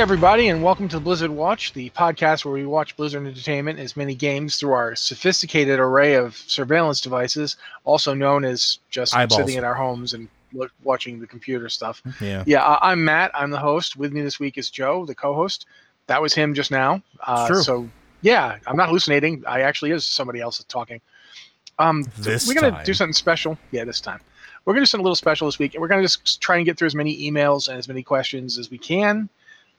everybody, and welcome to Blizzard Watch, the podcast where we watch Blizzard Entertainment as many games through our sophisticated array of surveillance devices, also known as just Eyeballs. sitting in our homes and watching the computer stuff. Yeah. Yeah, I- I'm Matt. I'm the host. With me this week is Joe, the co-host. That was him just now. Uh, True. So yeah, I'm not hallucinating. I actually is somebody else talking. Um, This we're gonna time. do something special. Yeah, this time. We're gonna do something a little special this week, and we're gonna just try and get through as many emails and as many questions as we can,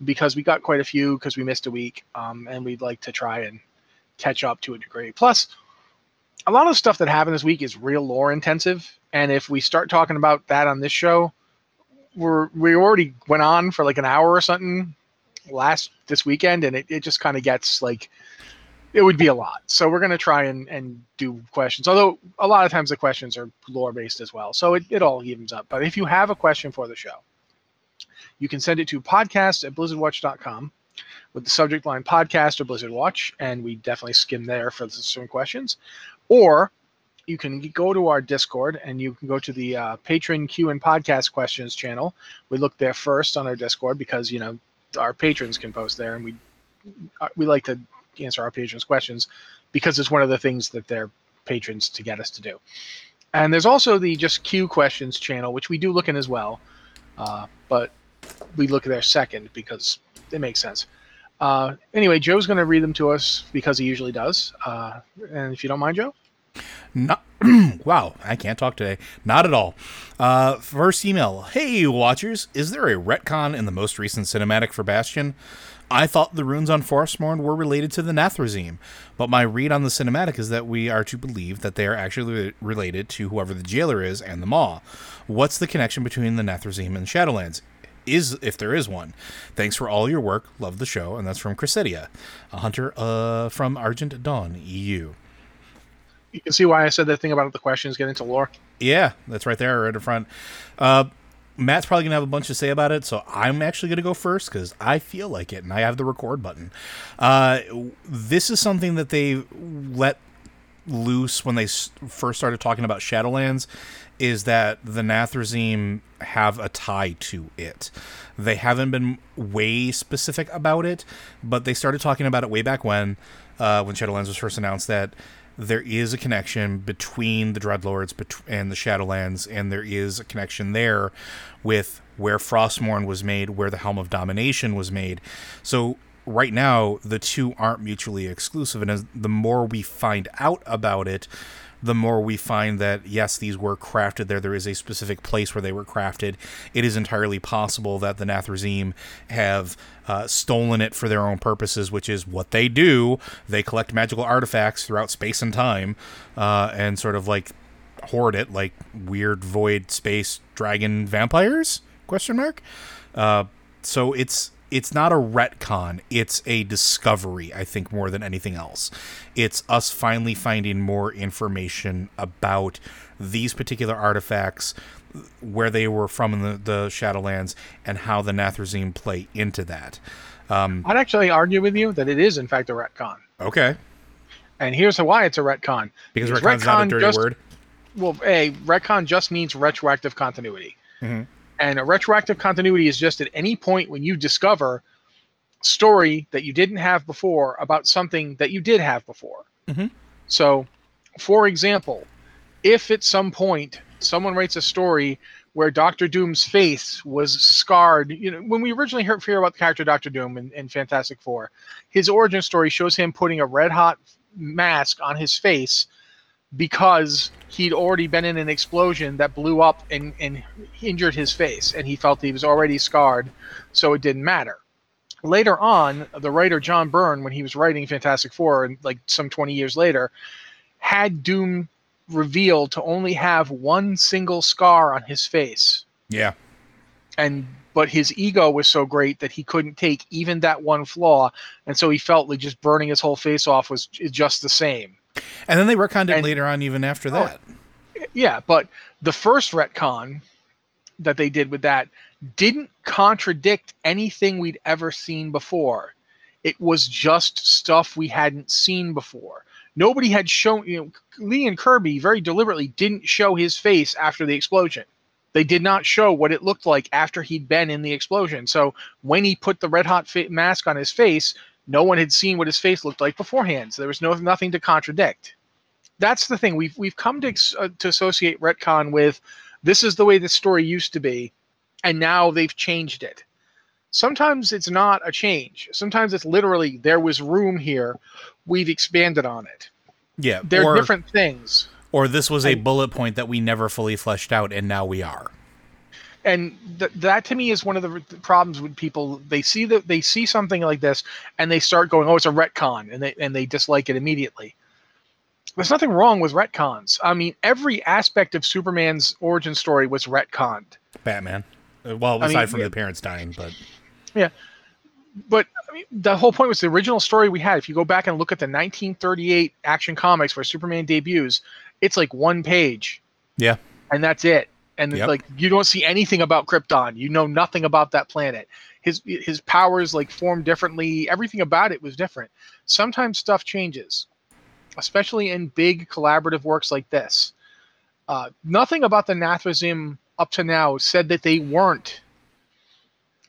because we got quite a few because we missed a week, um, and we'd like to try and catch up to a degree. Plus, a lot of stuff that happened this week is real lore intensive, and if we start talking about that on this show, we're we already went on for like an hour or something last this weekend, and it, it just kind of gets like it would be a lot. So we're gonna try and, and do questions. Although a lot of times the questions are lore based as well. So it, it all evens up. But if you have a question for the show, you can send it to podcast at blizzardwatch.com with the subject line podcast or Blizzard Watch, and we definitely skim there for certain questions. Or you can go to our Discord and you can go to the uh, patron Q and podcast questions channel. We look there first on our Discord because you know our patrons can post there, and we uh, we like to answer our patrons' questions because it's one of the things that they're patrons to get us to do. And there's also the just Q questions channel, which we do look in as well, uh, but we look there second because it makes sense. Uh, anyway, Joe's going to read them to us because he usually does. Uh, and if you don't mind, Joe. Not, wow, I can't talk today. Not at all. Uh, first email. Hey, watchers, is there a retcon in the most recent cinematic for Bastion? I thought the runes on Frostmourne were related to the Nathrezim, but my read on the cinematic is that we are to believe that they are actually related to whoever the jailer is and the Maw. What's the connection between the Nathrezim and Shadowlands? Is if there is one. Thanks for all your work. Love the show, and that's from Chrysidia, a hunter uh, from Argent Dawn, EU. You can see why I said that thing about the questions get into lore. Yeah, that's right there, right in front. Uh, Matt's probably gonna have a bunch to say about it, so I'm actually gonna go first because I feel like it, and I have the record button. Uh, this is something that they let loose when they s- first started talking about Shadowlands, is that the Nathrezim have a tie to it. They haven't been way specific about it, but they started talking about it way back when, uh, when Shadowlands was first announced that there is a connection between the Dreadlords and the Shadowlands, and there is a connection there with where Frostmourne was made, where the Helm of Domination was made. So right now, the two aren't mutually exclusive, and as the more we find out about it, the more we find that yes, these were crafted there. There is a specific place where they were crafted. It is entirely possible that the Nathrezim have uh, stolen it for their own purposes, which is what they do. They collect magical artifacts throughout space and time, uh, and sort of like hoard it, like weird void space dragon vampires? Question mark. Uh, so it's it's not a retcon it's a discovery i think more than anything else it's us finally finding more information about these particular artifacts where they were from in the, the shadowlands and how the nathrezim play into that um, I'd actually argue with you that it is, in fact, a retcon. okay And here's why it's a retcon. because Because retcon's not a retcon dirty just- word Well, a retcon just means retroactive continuity. Mhm. And a retroactive continuity is just at any point when you discover story that you didn't have before about something that you did have before. Mhm. So, for example, if at some point someone writes a story where Doctor Doom's face was scarred, you know, when we originally heard hear about the character Doctor Doom in, in Fantastic Four, his origin story shows him putting a red hot mask on his face because he'd already been in an explosion that blew up and, and injured his face, and he felt he was already scarred, so it didn't matter. Later on, the writer John Byrne, when he was writing Fantastic Four, and like some 20 years later, had Doom revealed to only have one single scar on his face, yeah and but his ego was so great that he couldn't take even that one flaw, and so he felt like just burning his whole face off was just the same. And then they retconned it And- later on even after Oh, that Yeah, but the first retcon that they did with that didn't contradict anything we'd ever seen before. It was just stuff we hadn't seen before. Nobody had shown, you know, Lee and Kirby very deliberately didn't show his face after the explosion. They did not show what it looked like after he'd been in the explosion. So when he put the red hot mask on his face, no one had seen what his face looked like beforehand. So there was no nothing to contradict. That's the thing we've we've come to uh, to associate retcon with this is the way the story used to be, and now they've changed it. Sometimes it's not a change. Sometimes it's literally there was room here, we've expanded on it. Yeah, They're or, different things. Or this was a bullet point that we never fully fleshed out, and now we are. And th- that to me is one of the r- problems with people. They see that they see something like this and they start going oh it's a retcon and they and they dislike it immediately. There's nothing wrong with retcons. I mean every aspect of superman's origin story was retconned. Batman. Uh, Well, I aside mean, from yeah. the parents dying, but yeah, but I mean, the whole point was the original story we had. If you go back and look at the 1938 action comics where superman debuts it's like one page. Yeah, and that's it. And Yep. like you don't see anything about Krypton. You know nothing about that planet. His his powers like form differently. Everything about it was different. Sometimes stuff changes, especially in big collaborative works like this. Uh, nothing about the Nathrezim up to now said that they weren't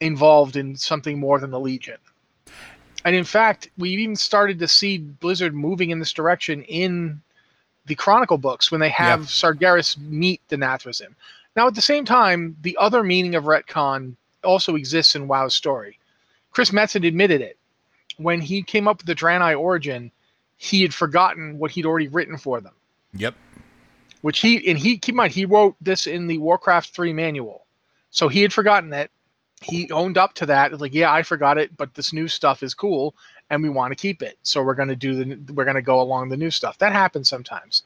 involved in something more than the Legion. And in fact, we even started to see Blizzard moving in this direction in the Chronicle books when they have. Sargeras meet the Nathrezim. Now, at the same time, the other meaning of retcon also exists in WoW's story. Chris Metzen admitted it. When he came up with the Draenei origin, he had forgotten what he'd already written for them. yep, Which he and he keep in mind he wrote this in the Warcraft 3 manual. So he had forgotten it. He owned up to that. Like, yeah, I forgot it, but this new stuff is cool and we want to keep it. So we're gonna do the we're gonna go along the new stuff. That happens sometimes.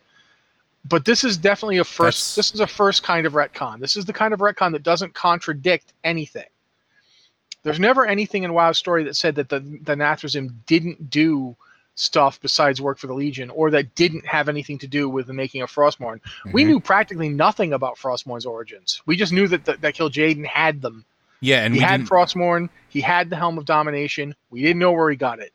But this is definitely a first That's- this is a first kind of retcon. This is the kind of retcon that doesn't contradict anything. There's never anything in WoW's story that said that the the Nathrezim didn't do stuff besides work for the Legion, or that didn't have anything to do with the making of Frostmourne. We Mhm. knew practically nothing about Frostmourne's origins. We just knew that that, that Kil'jaeden had them. Yeah, and he we had didn't. Frostmourne. He had the Helm of Domination. We didn't know where he got it.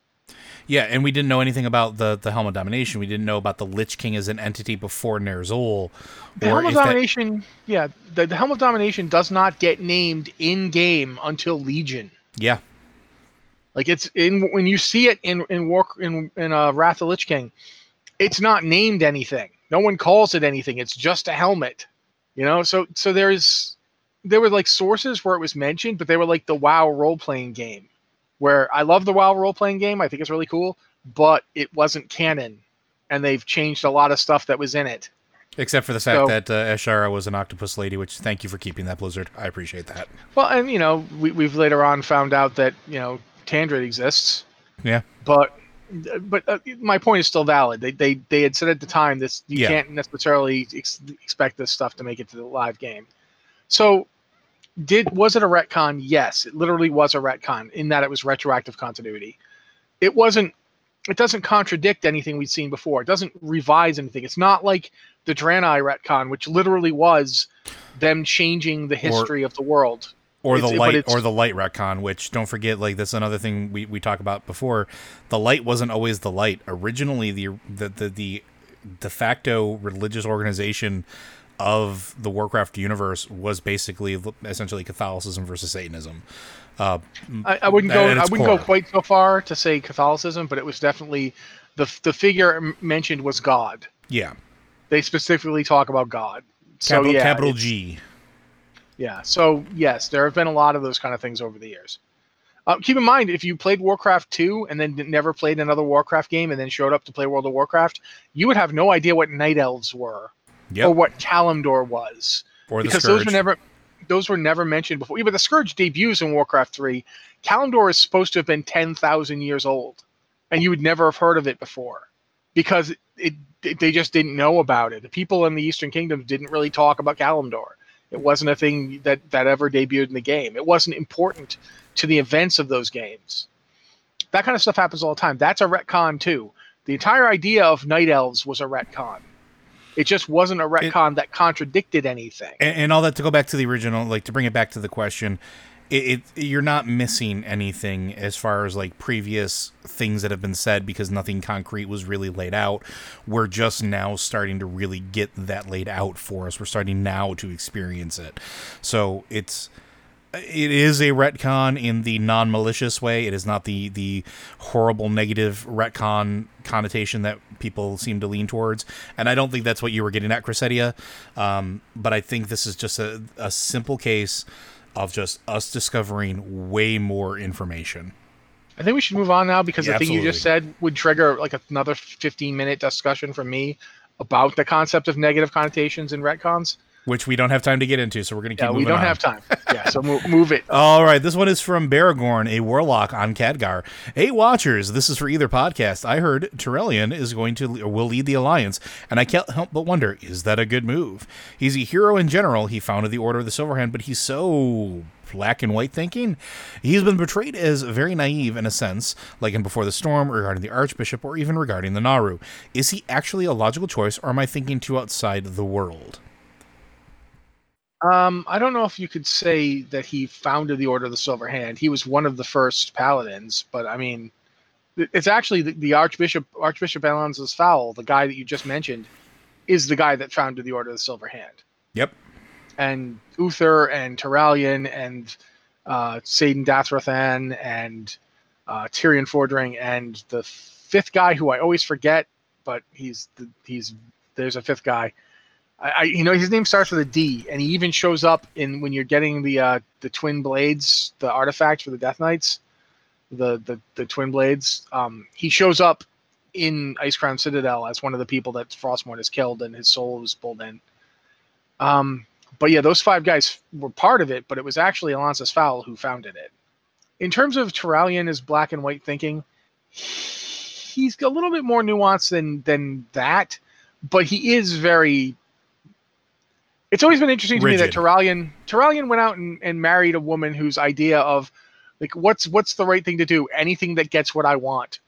Yeah, and we didn't know anything about the the Helm of Domination. We didn't know about the Lich King as an entity before Ner'zhul. The Helm of Domination, yeah, the, the Helm of Domination does not get named in game until Legion. yeah, Like it's in when you see it in in War in in uh, Wrath of the Lich King, it's not named anything. No one calls it anything. It's just a helmet, you know. So so there's there were like sources where it was mentioned, but they were like the WoW role playing game, where I love the WoW role playing game. I think it's really cool, but it wasn't canon, and they've changed a lot of stuff that was in it. except for the fact So- that uh, Azshara was an octopus lady. Which thank you for keeping that Blizzard. I appreciate that. Well, and you know, we, we've later on found out that you know Tandred exists, Yeah, but but uh, my point is still valid. They they they had said at the time this you Yeah. can't necessarily ex- expect this stuff to make it to the live game. So did was it a retcon? Yes, it literally was a retcon in that it was retroactive continuity. It wasn't. It doesn't contradict anything we'd seen before. It doesn't revise anything. It's not like the Draenei retcon, which literally was them changing the history of the world. or It's- the light or the light retcon. Which don't forget, like that's another thing we we talked about before. The light wasn't always the light. Originally, the the the, the de facto religious organization of the Warcraft universe was basically essentially Catholicism versus Satanism. Uh, I, I wouldn't go. I wouldn't core. go quite so far to say Catholicism, but it was definitely the the figure mentioned was God. yeah, They specifically talk about God. So capital, yeah, capital G. Yeah. So yes, there have been a lot of those kind of things over the years. Uh, keep in mind, if you played Warcraft 2 and then never played another Warcraft game and then showed up to play World of Warcraft, you would have no idea what Night Elves were Yep. or what Kalimdor was. Or because those were never those were never mentioned before. Even the Scourge debuts in Warcraft 3. Kalimdor is supposed to have been 10,000 years old, and you would never have heard of it before because it, it they just didn't know about it. The people in the Eastern Kingdoms didn't really talk about Kalimdor. It wasn't a thing that that ever debuted in the game. It wasn't important to the events of those games. That kind of stuff happens all the time. That's a retcon too. The entire idea of night elves was a retcon. It just wasn't a retcon that contradicted anything. and, and all that to go back to the original, like to bring it back to the question, it, it, you're not missing anything as far as like previous things that have been said because nothing concrete was really laid out. We're just now starting to really get that laid out for us. We're starting now to experience it. So it's it is a retcon in the non-malicious way. It is not the the horrible negative retcon connotation that people seem to lean towards. And I don't think that's what you were getting at, Chrysedia. Um, but I think this is just a, a simple case of just us discovering way more information. I think we should move on now because yeah, the thing absolutely. you just said would trigger like another 15 minute discussion from me about the concept of negative connotations in retcons which we don't have time to get into, so we're going to keep. Yeah, we don't on. have time. Yeah, so move, move it. All right, this one is from Baragorn, a warlock on Khadgar. Hey, watchers, this is for either podcast. I heard Turalyon is going to will lead the alliance, and I can't help but wonder: is that a good move? He's a hero in general. He founded the Order of the Silverhand, but he's so black and white thinking. He's been portrayed as very naive in a sense, like in Before the Storm, regarding the Archbishop, or even regarding the Naaru. Is he actually a logical choice, or am I thinking too outside the world? Um, I don't know if you could say that he founded the Order of the Silver Hand. He was one of the first paladins, but I mean, it's actually the, the Archbishop Archbishop Alonsus Faol, the guy that you just mentioned, is the guy that founded the Order of the Silver Hand. Yep. And Uther and Turalyon and uh, Saidan Dathrathan and uh, Tirion Fordring and the fifth guy who I always forget, but he's the, he's there's a fifth guy I, you know his name starts with a D, and he even shows up in when you're getting the uh, the twin blades, the artifact for the Death Knights, the the, the twin blades. Um, he shows up in Icecrown Citadel as one of the people that Frostmourne has killed, and his soul was pulled in. Um, but yeah, those five guys were part of it, but it was actually Alonsus Faol who founded it. In terms of Turalyon as black and white thinking, he's a little bit more nuanced than than that, but he is very it's always been interesting to Rigid. me that Turalyon Turalyon went out and, and married a woman whose idea of like what's what's the right thing to do? Anything that gets what I want.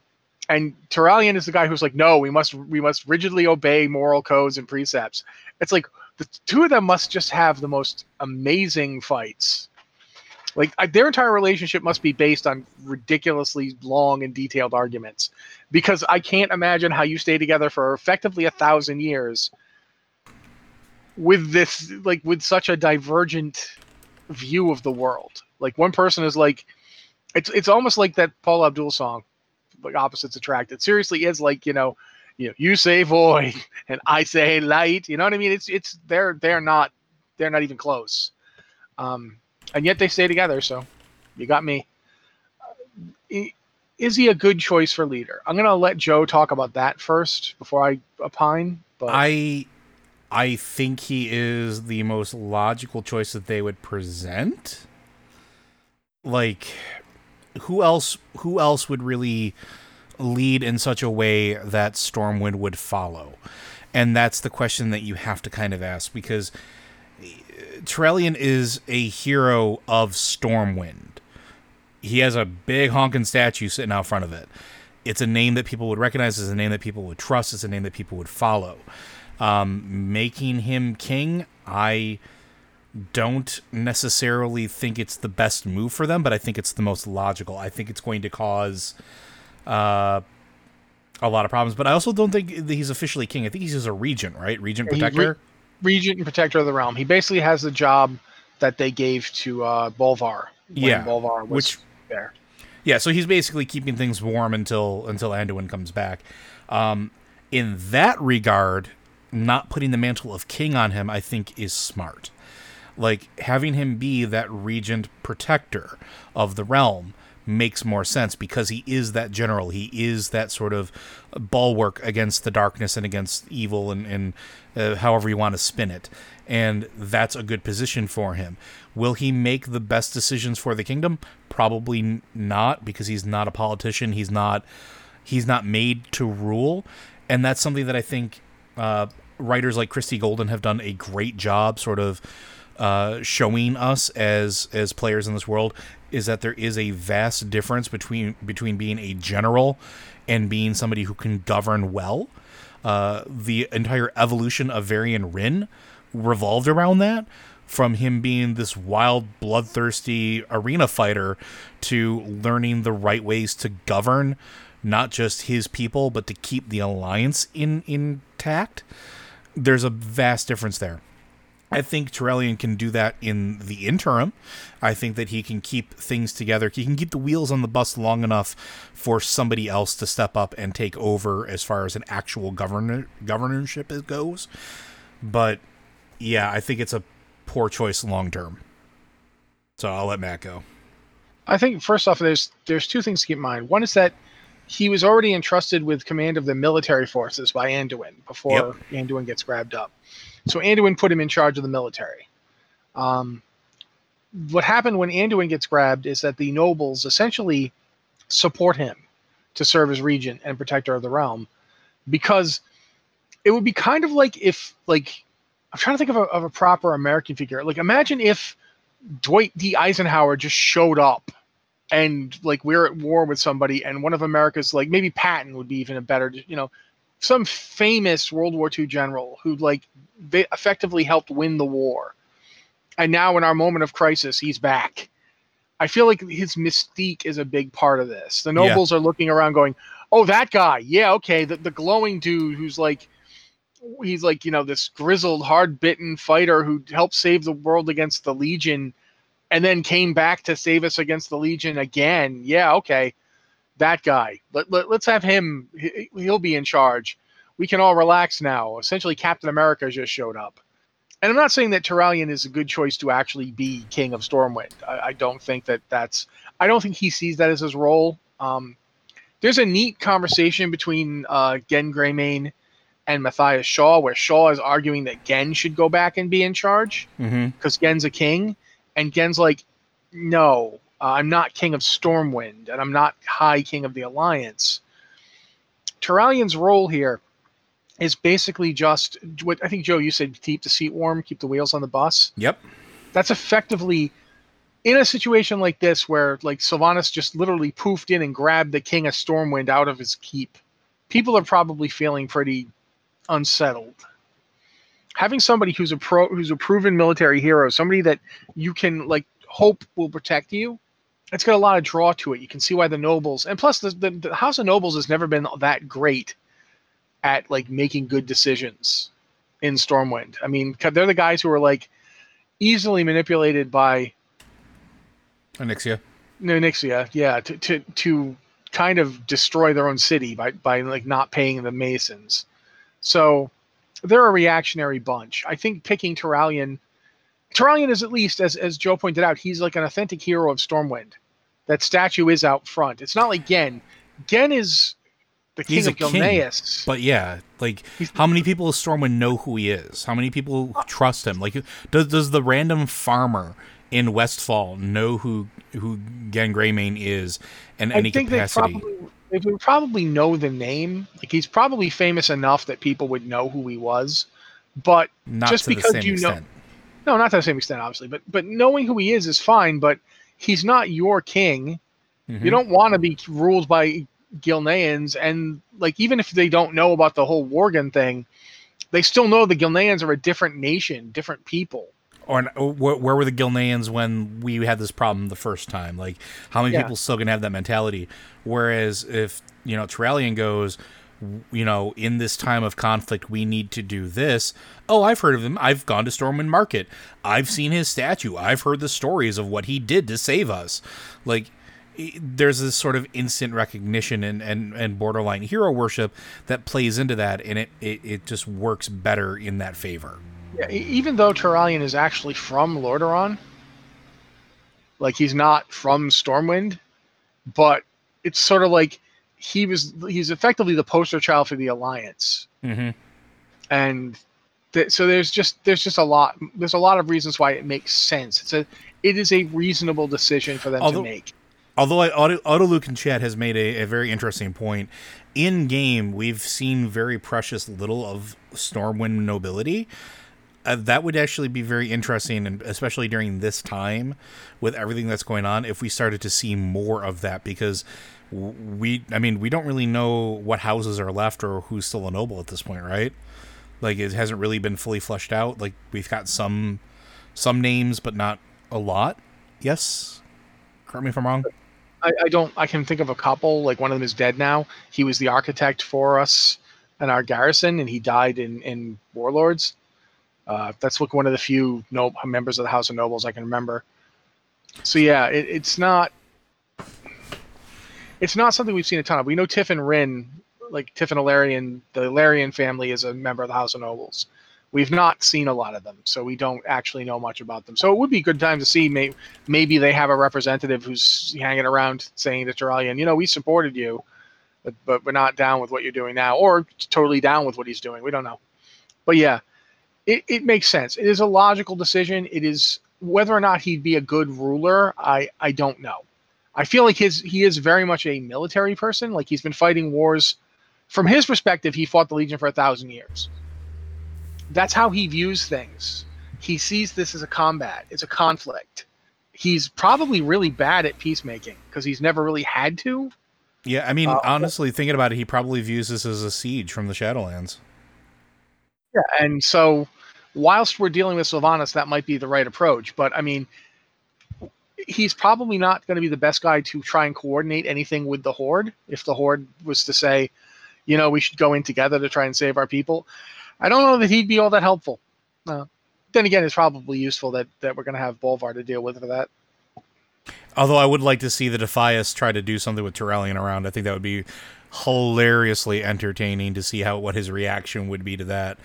And Turalyon is the guy who's like, no, we must we must rigidly obey moral codes and precepts. It's like the two of them must just have the most amazing fights. Like their entire relationship must be based on ridiculously long and detailed arguments, because I can't imagine how you stay together for effectively a thousand years with this like with such a divergent view of the world. Like one person is like it's it's almost like that Paula Abdul song, like opposites attract. It seriously is like, you know, you know, you say void and I say light. You know what I mean? It's it's they're they're not they're not even close. Um and yet they stay together, so you got me. Is he a good choice for leader? I'm gonna let Joe talk about that first before I opine. But I I think he is the most logical choice that they would present. Like who else who else would really lead in such a way that Stormwind would follow? And that's the question that you have to kind of ask because uh, Turalyon is a hero of Stormwind. He has a big honking statue sitting out front of it. It's a name that people would recognize, it's a name that people would trust, it's a name that people would follow. Um, making him king, I don't necessarily think it's the best move for them, but I think it's the most logical. I think it's going to cause uh, a lot of problems, but I also don't think he's officially king. I think he's just a regent, right? Regent protector. Re- regent and protector of the realm. He basically has the job that they gave to uh, Bolvar. yeah, Bolvar which, there. Yeah, so he's basically keeping things warm until until Anduin comes back. Um, in that regard, not putting the mantle of king on him, I think, is smart. Like having him be that regent protector of the realm makes more sense because he is that general. He is that sort of bulwark against the darkness and against evil and, and uh, however you want to spin it. And that's a good position for him. Will he make the best decisions for the kingdom? Probably not because he's not a politician. He's not he's not made to rule. And that's something that I think uh, writers like Christie Golden have done a great job sort of uh, showing us as as players in this world is that there is a vast difference between between being a general and being somebody who can govern well. Uh, the entire evolution of Varian Wrynn revolved around that. from him being this wild, bloodthirsty arena fighter to learning the right ways to govern not just his people, but to keep the alliance in intact. There's a vast difference there. I think Turalyon can do that in the interim. I think that he can keep things together. He can keep the wheels on the bus long enough for somebody else to step up and take over as far as an actual governor governorship goes. But yeah, I think it's a poor choice long term. So I'll let Matt go. I think first off, there's there's two things to keep in mind. One is that he was already entrusted with command of the military forces by Anduin before yep. Anduin gets grabbed up. So Anduin put him in charge of the military. Um, what happened when Anduin gets grabbed is that the nobles essentially support him to serve as regent and protector of the realm because it would be kind of like if like I'm trying to think of a, of a proper American figure. Like imagine if Dwight D. Eisenhower just showed up and like we're at war with somebody and one of America's like maybe Patton would be even a better you know some famous World War II general who like they effectively helped win the war. And now in our moment of crisis, he's back. I feel like his mystique is a big part of this. The nobles yeah. are looking around going, "Oh, that guy. Yeah, okay, the, the glowing dude who's like he's like, you know, this grizzled, hard-bitten fighter who helped save the world against the Legion and then came back to save us against the Legion again. Yeah, okay that guy. Let, let, us have him. He'll be in charge. We can all relax now. Essentially, Captain America just showed up. And I'm not saying that Turalyon is a good choice to actually be King of Stormwind. I, I don't think that that's. I don't think he sees that as his role. Um, there's a neat conversation between uh, Genn Greymane and Matthias Shaw, where Shaw is arguing that Genn should go back and be in charge because mm-hmm. Genn's a king, and Genn's like, no, uh, I'm not King of Stormwind, and I'm not High King of the Alliance. Turalyon's role here is basically just what I think Joe you said keep the seat warm, keep the wheels on the bus. Yep. That's effectively in a situation like this where like Sylvanas just literally poofed in and grabbed the King of Stormwind out of his keep. People are probably feeling pretty unsettled. Having somebody who's a pro who's a proven military hero, somebody that you can like hope will protect you, it's got a lot of draw to it. You can see why the nobles, and plus the, the, the House of Nobles has never been that great at like making good decisions in Stormwind. I mean, they're the guys who are like easily manipulated by Onyxia. Onyxia, yeah, to, to to kind of destroy their own city by by like not paying the Masons. So they're a reactionary bunch. I think picking Turalyon Turalyon is at least, as, as Joe pointed out, he's like an authentic hero of Stormwind. That statue is out front. It's not like Genn. Genn is the king he's of Gilneas. But yeah, like how many people of Stormwind know who he is? How many people uh, trust him? Like does does the random farmer in Westfall know who who Genn Greymane is in any capacity? They probably, they would probably know the name. Like he's probably famous enough that people would know who he was. But Not just because you extent. know no, not to the same extent, obviously, but but knowing who he is is fine. But he's not your king. Mm-hmm. You don't want to be ruled by Gilneans, and like even if they don't know about the whole Worgen thing, they still know the Gilneans are a different nation, different people. Or oh, where, where were the Gilneans when we had this problem the first time? Like, how many yeah. people still gonna have that mentality? Whereas if you know Turalyon goes, you know, in this time of conflict, we need to do this. Oh, I've heard of him. I've gone to Stormwind Market. I've seen his statue. I've heard the stories of what he did to save us. Like, there's this sort of instant recognition and, and, and borderline hero worship that plays into that, and it, it, it just works better in that favor. Yeah, even though Turalyon is actually from Lordaeron, like he's not from Stormwind, but it's sort of like he was he's effectively the poster child for the alliance. Mm-hmm. and th- so there's just there's just a lot there's a lot of reasons why it makes sense. It's a it is a reasonable decision for them although, to make. although I, Auto, Luke in chat has made a, a very interesting point. In game we've seen very precious little of stormwind nobility uh, that would actually be very interesting, and especially during this time with everything that's going on, if we started to see more of that, because we i mean we don't really know what houses are left or who's still a noble at this point right like it hasn't really been fully fleshed out like we've got some some names, but not a lot. Yes, correct me if I'm wrong. I, I don't. I can think of a couple. Like one of them is dead now. He was the architect for us and our garrison, and he died in in Warlords. Uh, that's like one of the few no members of the House of Nobles I can remember. So yeah, it, it's not. It's not something we've seen a ton of. We know Tiffin Wrynn, like Tiffin Ellerian, the Ellerian family is a member of the House of Nobles. We've not seen a lot of them, so we don't actually know much about them. So it would be a good time to see. May, maybe they have a representative who's hanging around saying to Turalyon, you know, we supported you, but, but we're not down with what you're doing now, or totally down with what he's doing. We don't know. But yeah, it, it makes sense. It is a logical decision. It is whether or not he'd be a good ruler, I, I don't know. I feel like his he is very much a military person. Like he's been fighting wars. From his perspective, he fought the Legion for a thousand years. That's how he views things. He sees this as a combat. It's a conflict. He's probably really bad at peacemaking because he's never really had to. Yeah, I mean, uh, honestly, thinking about it, he probably views this as a siege from the Shadowlands. Yeah, and so whilst we're dealing with Sylvanas, that might be the right approach. But I mean, he's probably not going to be the best guy to try and coordinate anything with the Horde. If the Horde was to say, you know, we should go in together to try and save our people, I don't know that he'd be all that helpful. Uh, then again, it's probably useful that, that we're going to have Bolvar to deal with for that. Although I would like to see the Defias try to do something with Turalyon around. I think that would be hilariously entertaining to see how what his reaction would be to that.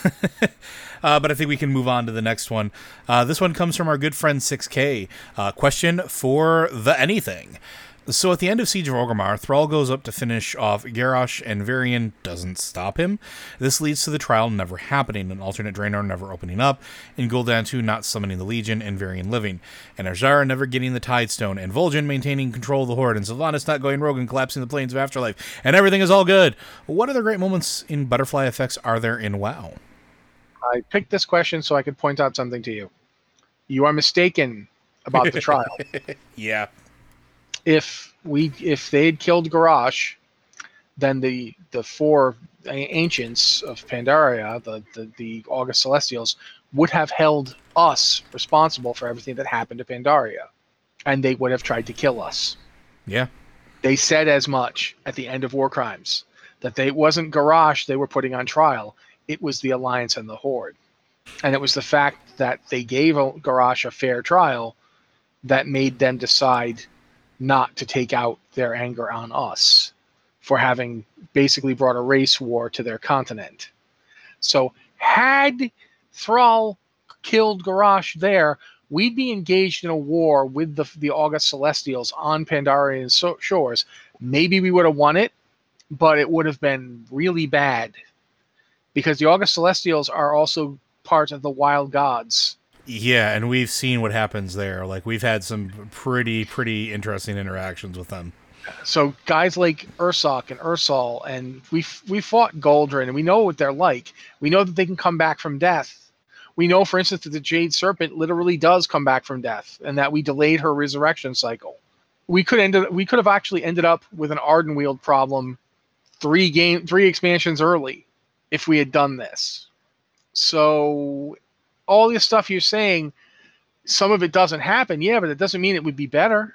uh, but I think we can move on to the next one. Uh, this one comes from our good friend 6K. Uh, question for the anything. So at the end of Siege of Orgrimmar, Thrall goes up to finish off Garrosh, and Varian doesn't stop him. This leads to the trial never happening, an alternate Draenor never opening up, and Gul'dan 2 not summoning the Legion, and Varian living, and Azshara never getting the Tidestone, and Vol'jin maintaining control of the Horde, and Sylvanas not going rogue and collapsing the planes of Afterlife, and everything is all good. What other great moments in butterfly effects are there in WoW? I picked this question so I could point out something to you. You are mistaken about the trial. yeah if we if they had killed Garrosh, then the the four ancients of Pandaria, the, the the August Celestials, would have held us responsible for everything that happened to Pandaria, and they would have tried to kill us. Yeah, they said as much at the end of War Crimes that they wasn't Garrosh they were putting on trial; it was the Alliance and the Horde, and it was the fact that they gave Garrosh a fair trial that made them decide not to take out their anger on us for having basically brought a race war to their continent. So, had Thrall killed Garrosh there, we'd be engaged in a war with the, the August Celestials on Pandarian so- shores. Maybe we would have won it, but it would have been really bad because the August Celestials are also part of the Wild Gods yeah, and we've seen what happens there. Like we've had some pretty pretty interesting interactions with them. So guys like Ursoc and Ursol, and we we fought Goldrinn, and we know what they're like. We know that they can come back from death. We know, for instance, that the Jade Serpent literally does come back from death, and that we delayed her resurrection cycle. We could end Up, we could have actually ended up with an Ardenweald problem three game three expansions early if we had done this. So all this stuff you're saying, some of it doesn't happen. Yeah, but it doesn't mean it would be better.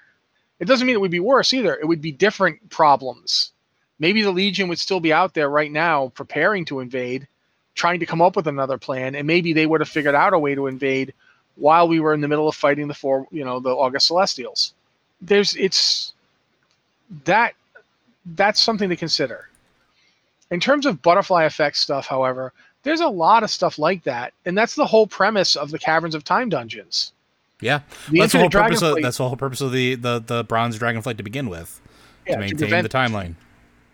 It doesn't mean it would be worse either. It would be different problems. Maybe the Legion would still be out there right now preparing to invade, trying to come up with another plan, and maybe they would have figured out a way to invade while we were in the middle of fighting the four, you know, the August Celestials. There's it's that that's something to consider. In terms of butterfly effect stuff, however, there's a lot of stuff like that, and that's the whole premise of the Caverns of Time dungeons. Yeah, the that's the whole purpose. Of, that's the whole purpose of the the the Bronze Dragonflight to begin with, yeah, to maintain to prevent, the timeline,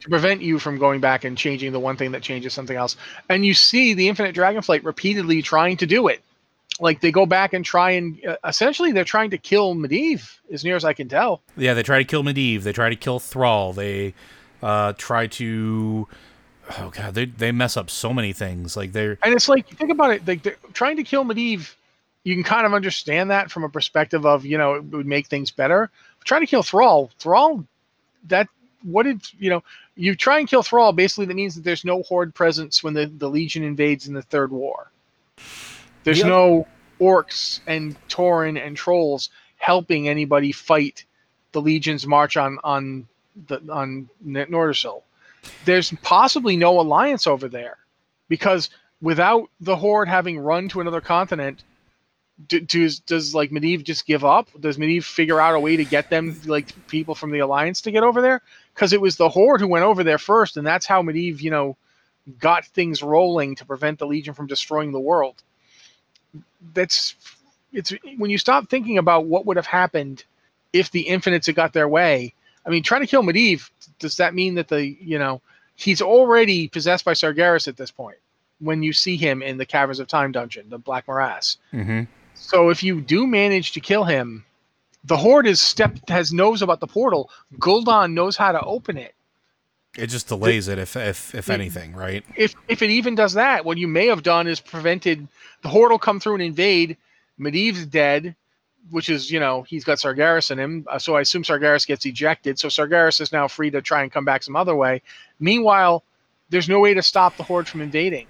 to prevent you from going back and changing the one thing that changes something else. And you see the Infinite Dragonflight repeatedly trying to do it. Like they go back and try and uh, essentially they're trying to kill Medivh, as near as I can tell. Yeah, they try to kill Medivh. They try to kill Thrall. They uh, try to oh god, they they mess up so many things. Like they're and it's like think about it, like trying to kill Medivh. You can kind of understand that from a perspective of you know it would make things better. trying to kill Thrall, Thrall, that what did you know? You try and kill Thrall, basically that means that there's no Horde presence when the the Legion invades in the Third War. There's yep. no orcs and Tauren and trolls helping anybody fight the Legion's march on on the on Nordrassil. There's possibly no alliance over there because without the Horde having run to another continent, do, does does like Medivh just give up? Does Medivh figure out a way to get them like people from the alliance to get over there? Because it was the Horde who went over there first, and that's how Medivh, you know, got things rolling to prevent the Legion from destroying the world. That's it's when you stop thinking about what would have happened if the Infinites had got their way. I mean, trying to kill Medivh, does that mean that the you know he's already possessed by Sargeras at this point? When you see him in the Caverns of Time dungeon, the Black Morass. Mm-hmm. So if you do manage to kill him, the Horde is stepped has knows about the portal. Gul'dan knows how to open it. It just delays it, if if if anything, right? If if it even does that, what you may have done is prevented the Horde will come through and invade. Medivh's dead, which is you know he's got Sargeras in him, uh, so I assume Sargeras gets ejected. So Sargeras is now free to try and come back some other way. Meanwhile, there's no way to stop the Horde from invading.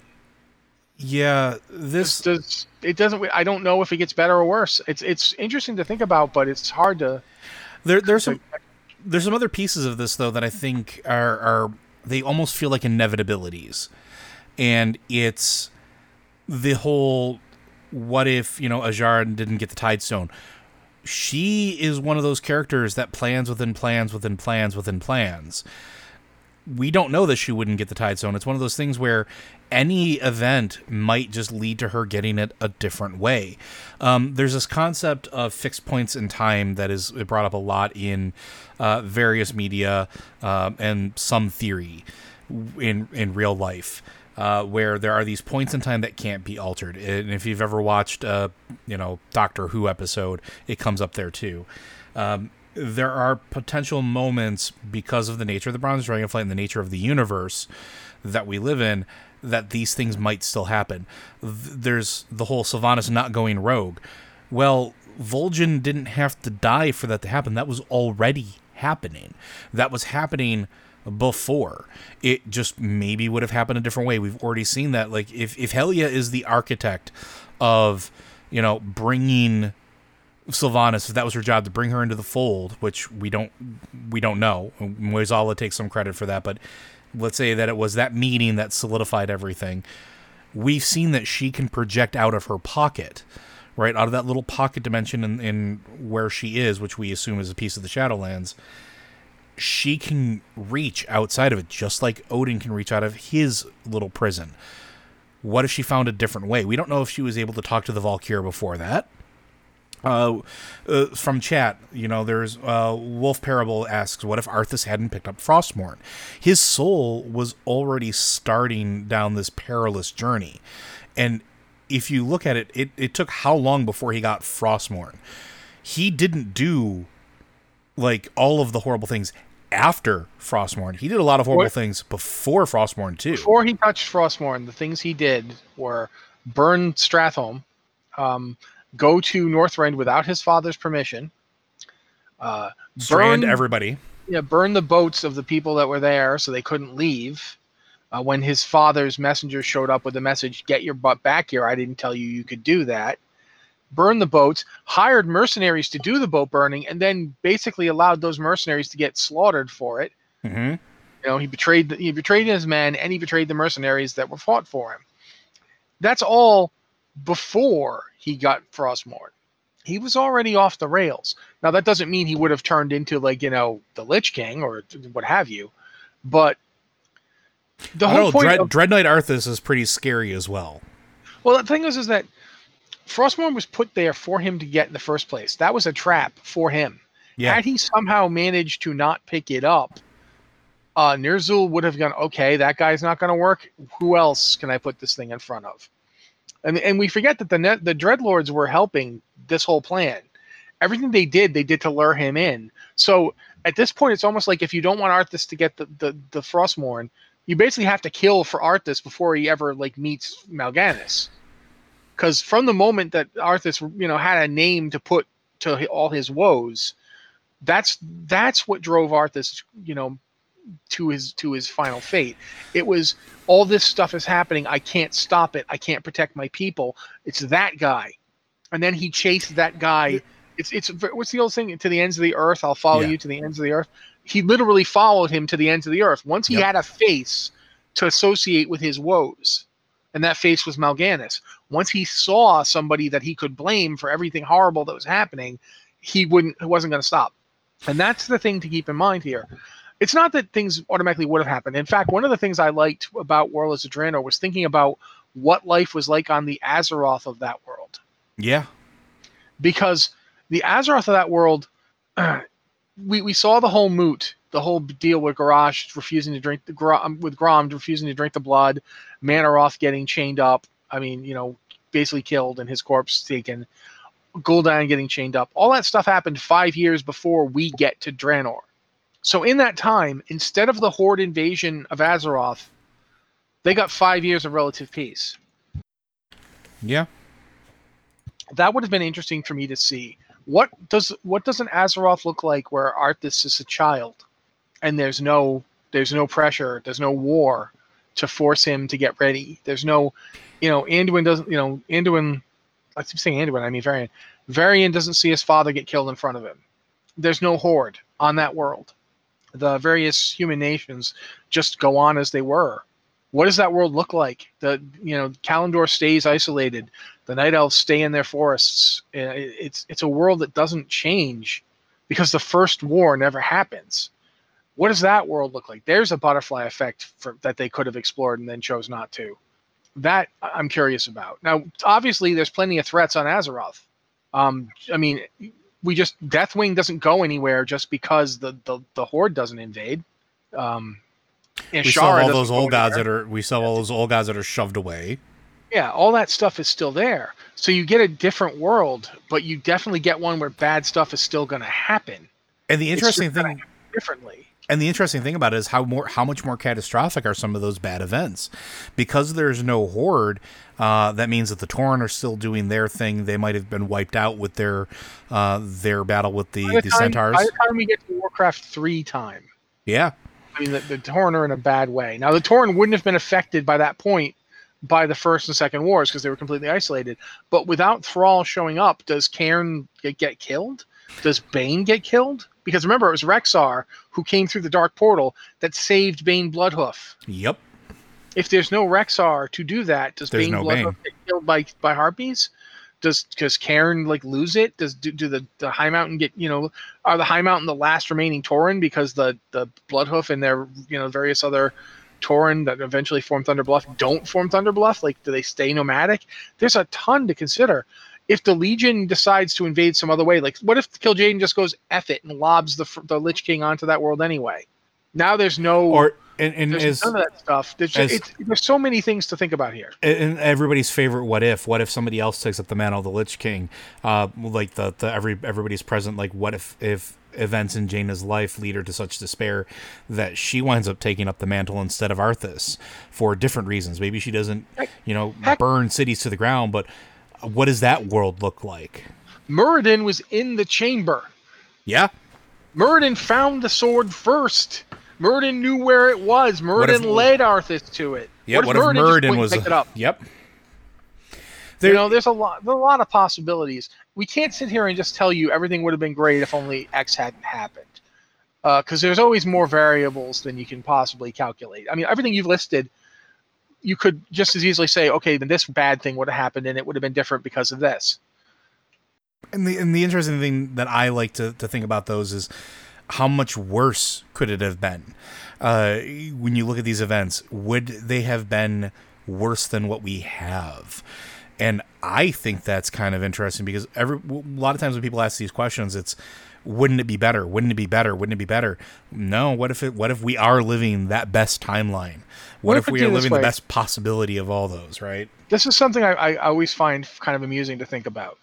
Yeah, this does it doesn't. I don't know if it gets better or worse. It's it's interesting to think about, but it's hard to. There, there's some there's some other pieces of this though that I think are are they almost feel like inevitabilities, and it's the whole what if you know Azshara didn't get the Tidestone. She is one of those characters that plans within plans within plans within plans. We don't know that she wouldn't get the Tidestone. It's one of those things where any event might just lead to her getting it a different way. Um, there's this concept of fixed points in time that is brought up a lot in uh, various media uh, and some theory in in real life. Uh, where there are these points in time that can't be altered, and if you've ever watched a you know Doctor Who episode, it comes up there too. Um, there are potential moments because of the nature of the Bronze Dragonflight and the nature of the universe that we live in that these things might still happen. There's the whole Sylvanas not going rogue. Well, Vol'jin didn't have to die for that to happen. That was already happening. That was happening before. It just maybe would have happened a different way. We've already seen that. Like if if Helya is the architect of you know bringing Sylvanas, if that was her job to bring her into the fold, which we don't we don't know. Mueh'zala takes some credit for that, but let's say that it was that meeting that solidified everything. We've seen that she can project out of her pocket, right out of that little pocket dimension in, in where she is, which we assume is a piece of the Shadowlands she can reach outside of it, just like Odin can reach out of his little prison. What if she found a different way? We don't know if she was able to talk to the Valkyr before that. Uh, uh, from chat, you know, there's uh, Wolf Parable asks, "What if Arthas hadn't picked up Frostmourne? His soul was already starting down this perilous journey, and if you look at it, it, it took how long before he got Frostmourne? He didn't do like all of the horrible things after Frostmourne. He did a lot of horrible what? things before Frostmourne too. Before he touched Frostmourne, the things he did were burn Stratholme, um, go to Northrend without his father's permission, uh, burn everybody. Yeah, burn the boats of the people that were there so they couldn't leave. Uh, when his father's messenger showed up with a message, "Get your butt back here! I didn't tell you you could do that." Burned the boats, hired mercenaries to do the boat burning, and then basically allowed those mercenaries to get slaughtered for it. Mm-hmm. You know, he betrayed he betrayed his men, and he betrayed the mercenaries that were fought for him. That's all before he got Frostmourne. He was already off the rails. Now that doesn't mean he would have turned into like you know the Lich King or what have you, but the whole know, point Dread, of, Dread Knight Arthas is pretty scary as well. Well, the thing is, is that Frostmourne was put there for him to get in the first place. That was a trap for him. Yeah. Had he somehow managed to not pick it up, uh, Ner'zhul would have gone, okay, that guy's not going to work. Who else can I put this thing in front of? And, and we forget that the net, the Dreadlords were helping this whole plan. Everything they did, they did to lure him in. So at this point, it's almost like if you don't want Arthas to get the, the, the Frostmourne, you basically have to kill for Arthas before he ever like meets Mal'Ganis because from the moment that Arthas, you know, had a name to put to all his woes, that's that's what drove Arthas, you know, to his to his final fate. It was all this stuff is happening. I can't stop it. I can't protect my people. It's that guy. and then he chased that guy. It's it's what's the old thing? To the ends of the earth, I'll follow Yeah. you to the ends of the earth. He literally followed him to the ends of the earth. Once he Yep. had a face to associate with his woes, and that face was Mal'Ganis. Once he saw somebody that he could blame for everything horrible that was happening, he wouldn't he wasn't going to stop. And that's the thing to keep in mind here. It's not that things automatically would have happened. In fact, one of the things I liked about Warlords of Draenor was thinking about what life was like on the Azeroth of that world. Yeah. Because the Azeroth of that world, we, we saw the whole moot, the whole deal with Garrosh refusing to drink the Grom, um, with Grom refusing to drink the blood, Mannoroth getting chained up. I mean, you know, basically killed and his corpse taken. Gul'dan getting chained up. All that stuff happened five years before we get to Draenor. So in that time, instead of the Horde invasion of Azeroth, they got five years of relative peace. Yeah. That would have been interesting for me to see. What does what does an Azeroth look like where Arthas is a child, and there's no there's no pressure, there's no war to force him to get ready. There's no, you know, Anduin doesn't, you know, Anduin. I keep saying Anduin, I mean Varian. Varian doesn't see his father get killed in front of him. There's no horde on that world. The various human nations just go on as they were. What does that world look like? The you know, Kalimdor stays isolated. The night elves stay in their forests. Uh, It's it's a world that doesn't change because the first war never happens. What does that world look like? There's a butterfly effect for, that they could have explored and then chose not to. That I'm curious about. Now, obviously, there's plenty of threats on Azeroth. Um, I mean, we just Deathwing doesn't go anywhere just because the the, the Horde doesn't invade. Um, We still have all those old gods that are we still all those old gods that are shoved away. yeah, all that stuff is still there. So you get a different world, but you definitely get one where bad stuff is still going to happen And the interesting thing differently. And the interesting thing about it is how more how much more catastrophic are some of those bad events, because there's no horde. Uh, that means that the Tauren are still doing their thing. They might have been wiped out with their uh, their battle with the, By the, the time, centaurs. by the time we get to Warcraft three time, yeah, I mean the, the Tauren are in a bad way. Now the Tauren wouldn't have been affected by that point by the first and second wars because they were completely isolated. But without Thrall showing up, does Cairn get, get killed? Does Bane get killed? Because remember, it was Rexxar who came through the Dark Portal that saved Bane Bloodhoof. yep. if there's no Rexxar to do that, does There's Bane no Bloodhoof get killed by by harpies? Does does Cairn like lose it? Does do, do the the High Mountain get you know are the High Mountain the last remaining Tauren because the the Bloodhoof and their you know various other Tauren that eventually form Thunderbluff don't form Thunderbluff? Like do they stay nomadic? There's a ton to consider. If the Legion decides to invade some other way, like what if Kil'jaeden just goes F it and lobs the the Lich King onto that world anyway? Now there's no Or and, and there's as none of that stuff. There's, as- there's so many things to think about here. and everybody's favorite what if what if somebody else takes up the mantle of the lich king uh like the, the every everybody's present like what if if events in Jaina's life lead her to such despair that she winds up taking up the mantle instead of Arthas for different reasons maybe she doesn't you know burn cities to the ground but what does that world look like Muradin was in the chamber. yeah Muradin found the sword first. Muradin knew where it was. if- Muradin led Arthas to it. yeah what, if Muradin just went Muradin was picked it up? yep You know, there's a lot, there's a lot of possibilities. We can't sit here and just tell you everything would have been great if only X hadn't happened, uh, because there's always more variables than you can possibly calculate. I mean, everything you've listed, you could just as easily say, okay, then this bad thing would have happened, and it would have been different because of this. And the and the interesting thing that I like to, to think about those is how much worse could it have been? Uh, when you look at these events, would they have been worse than what we have? And I think that's kind of interesting because every a lot of times when people ask these questions, it's wouldn't it be better? Wouldn't it be better? Wouldn't it be better? No. What if it? What if we are living that best timeline? What, What if if we we are living the best possibility of all those? Right? this is something I, I always find kind of amusing to think about.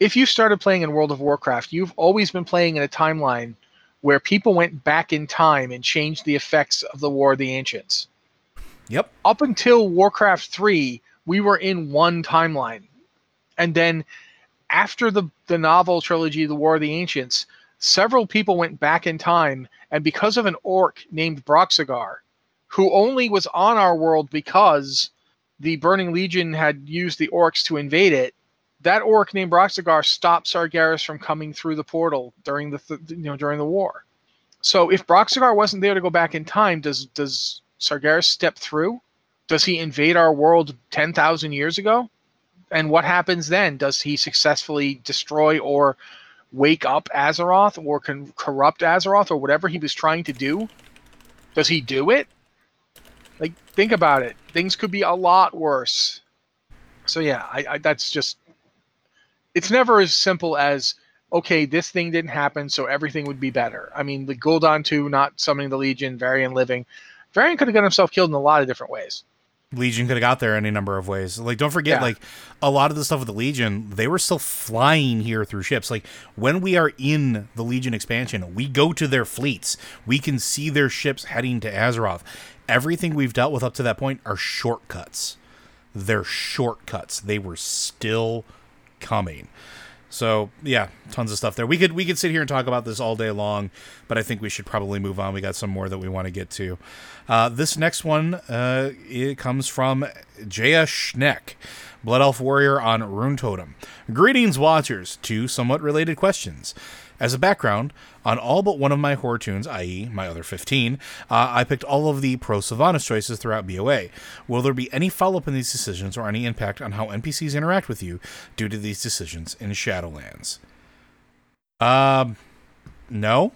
If you started playing in World of Warcraft, you've always been playing in a timeline where people went back in time and changed the effects of the War of the Ancients. Yep. Up until Warcraft 3, we were in one timeline. And then after the, the novel trilogy, The War of the Ancients, several people went back in time, and because of an orc named Broxigar, who only was on our world because the Burning Legion had used the orcs to invade it, that orc named Broxigar stopped Sargeras from coming through the portal during the th- you know during the war. So if Broxigar wasn't there to go back in time, does does Sargeras step through? Does he invade our world ten thousand years ago? And what happens then? Does he successfully destroy or wake up Azeroth or can corrupt Azeroth or whatever he was trying to do? Does he do it? Like, think about it. Things could be a lot worse. So yeah, I, I that's just. It's never as simple as okay, this thing didn't happen, so everything would be better. I mean, the Gul'dan 2 not summoning the Legion, Varian living. Varian could have got himself killed in a lot of different ways. Legion could have got there any number of ways. Like, don't forget, yeah. like a lot of the stuff with the Legion, they were still flying here through ships. Like when we are in the Legion expansion, we go to their fleets. We can see their ships heading to Azeroth. Everything we've dealt with up to that point are shortcuts. They're shortcuts. They were still coming. So yeah, tons of stuff there. We could we could sit here and talk about this all day long, but I think we should probably move on. We got some more that we want to get to. Uh, this next one uh, it comes from Jaya Schneck, Blood Elf Warrior on Runetotem. Greetings, watchers. Two somewhat related questions. As a background, on all but one of my Horde toons, i.e., my other 15, uh, I picked all of the pro Sylvanas choices throughout BFA. Will there be any follow up in these decisions or any impact on how NPCs interact with you due to these decisions in Shadowlands? Um, no.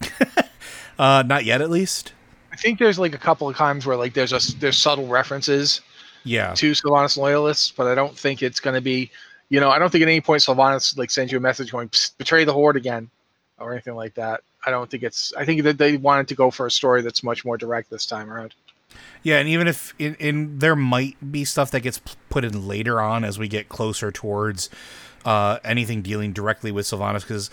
uh, not yet, at least. I think there's like a couple of times where like there's a there's subtle references, yeah, to Sylvanas loyalists, but I don't think it's going to be you know, I don't think at any point Sylvanas like sends you a message going betray the horde again or anything like that. I don't think it's. I think that they wanted to go for a story that's much more direct this time around. Yeah, and even if in, in there might be stuff that gets put in later on as we get closer towards uh, anything dealing directly with Sylvanas, because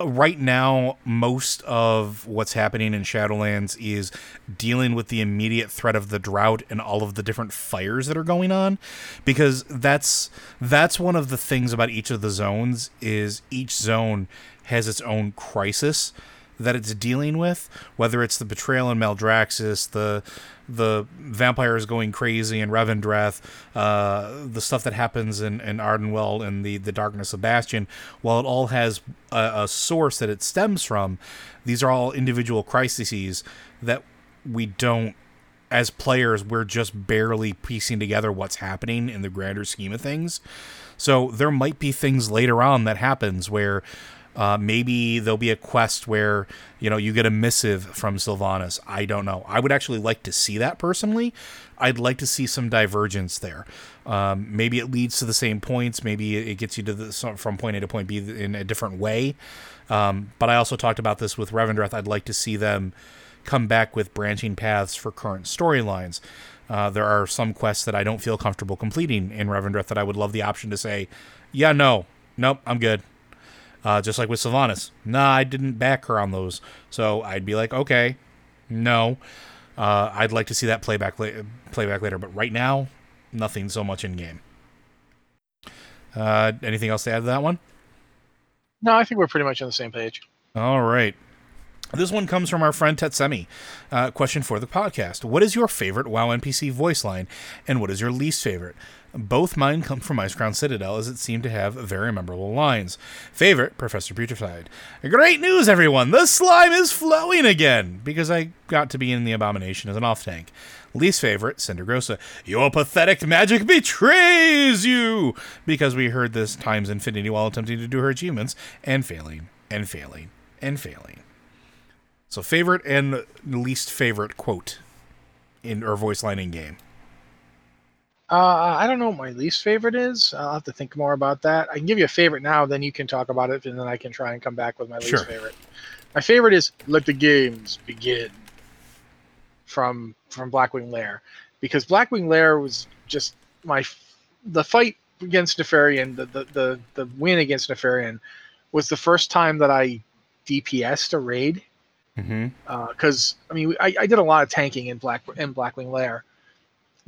right now most of what's happening in Shadowlands is dealing with the immediate threat of the drought and all of the different fires that are going on because that's that's one of the things about each of the zones is each zone has its own crisis that it's dealing with, whether it's the betrayal in Maldraxxus, the the vampires going crazy in Revendreth, uh, the stuff that happens in, in Ardenweald and the, the darkness of Bastion, while it all has a, a source that it stems from, these are all individual crises that we don't as players we're just barely piecing together what's happening in the grander scheme of things. So there might be things later on that happens where uh, maybe there'll be a quest where you know you get a missive from Sylvanas. I don't know. I would actually like to see that personally. I'd like to see some divergence there. Um, maybe it leads to the same points. Maybe it gets you to the from point A to point B in a different way. Um, but I also talked about this with Revendreth. I'd like to see them come back with branching paths for current storylines. Uh, there are some quests that I don't feel comfortable completing in Revendreth that I would love the option to say, yeah, no, nope, I'm good. Uh, just like with Sylvanas. Nah, I didn't back her on those. So I'd be like, okay, no. Uh, I'd like to see that playback, la- playback later. But right now, nothing so much in game. Uh, anything else to add to that one? No, I think we're pretty much on the same page. All right. This one comes from our friend Tetsemi. Uh, question for the podcast What is your favorite WoW NPC voice line, and what is your least favorite? Both mine come from Icecrown Citadel, as it seemed to have very memorable lines. Favorite, Professor Putricide. Great news, everyone! The slime is flowing again! Because I got to be in the Abomination as an off tank. Least favorite, Sindragosa. Your pathetic magic betrays you! Because we heard this times infinity while attempting to do her achievements, and failing, and failing, and failing. So, favorite and least favorite quote in or voice line in game. Uh, I don't know what my least favorite is. I'll have to think more about that. I can give you a favorite now, then you can talk about it, and then I can try and come back with my least sure. favorite. My favorite is "Let the games begin" from from Blackwing Lair, because Blackwing Lair was just my the fight against Nefarian, the the the, the win against Nefarian, was the first time that I DPSed a raid. Because mm-hmm. uh, I mean, I, I did a lot of tanking in Black in Blackwing Lair,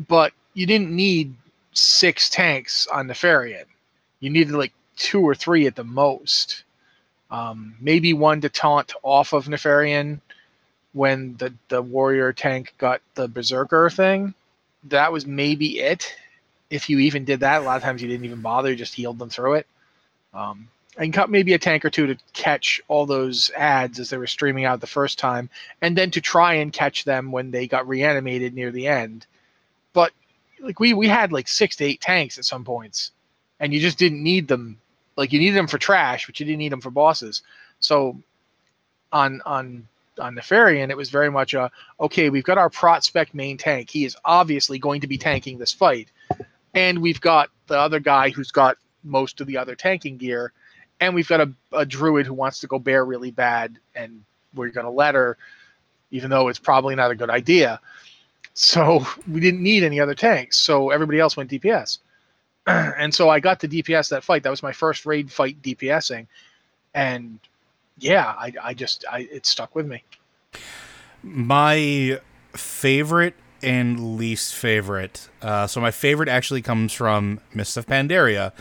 but you didn't need six tanks on Nefarian. You needed like two or three at the most. Um, maybe one to taunt off of Nefarian when the, the warrior tank got the berserker thing. That was maybe it. if you even did that, a lot of times you didn't even bother, you just healed them through it. Um, and cut maybe a tank or two to catch all those ads as they were streaming out the first time, and then to try and catch them when they got reanimated near the end. But like we we had like six to eight tanks at some points, and you just didn't need them. Like you needed them for trash, but you didn't need them for bosses. So on on on Nefarian, it was very much a okay. We've got our prospect main tank. He is obviously going to be tanking this fight, and we've got the other guy who's got most of the other tanking gear, and we've got a, a druid who wants to go bear really bad, and we're going to let her, even though it's probably not a good idea. So we didn't need any other tanks. So everybody else went DPS. and so I got to DPS that fight. That was my first raid fight DPSing. And yeah, I, I just I it stuck with me. My favorite and least favorite. Uh, so my favorite actually comes from Mist of Pandaria,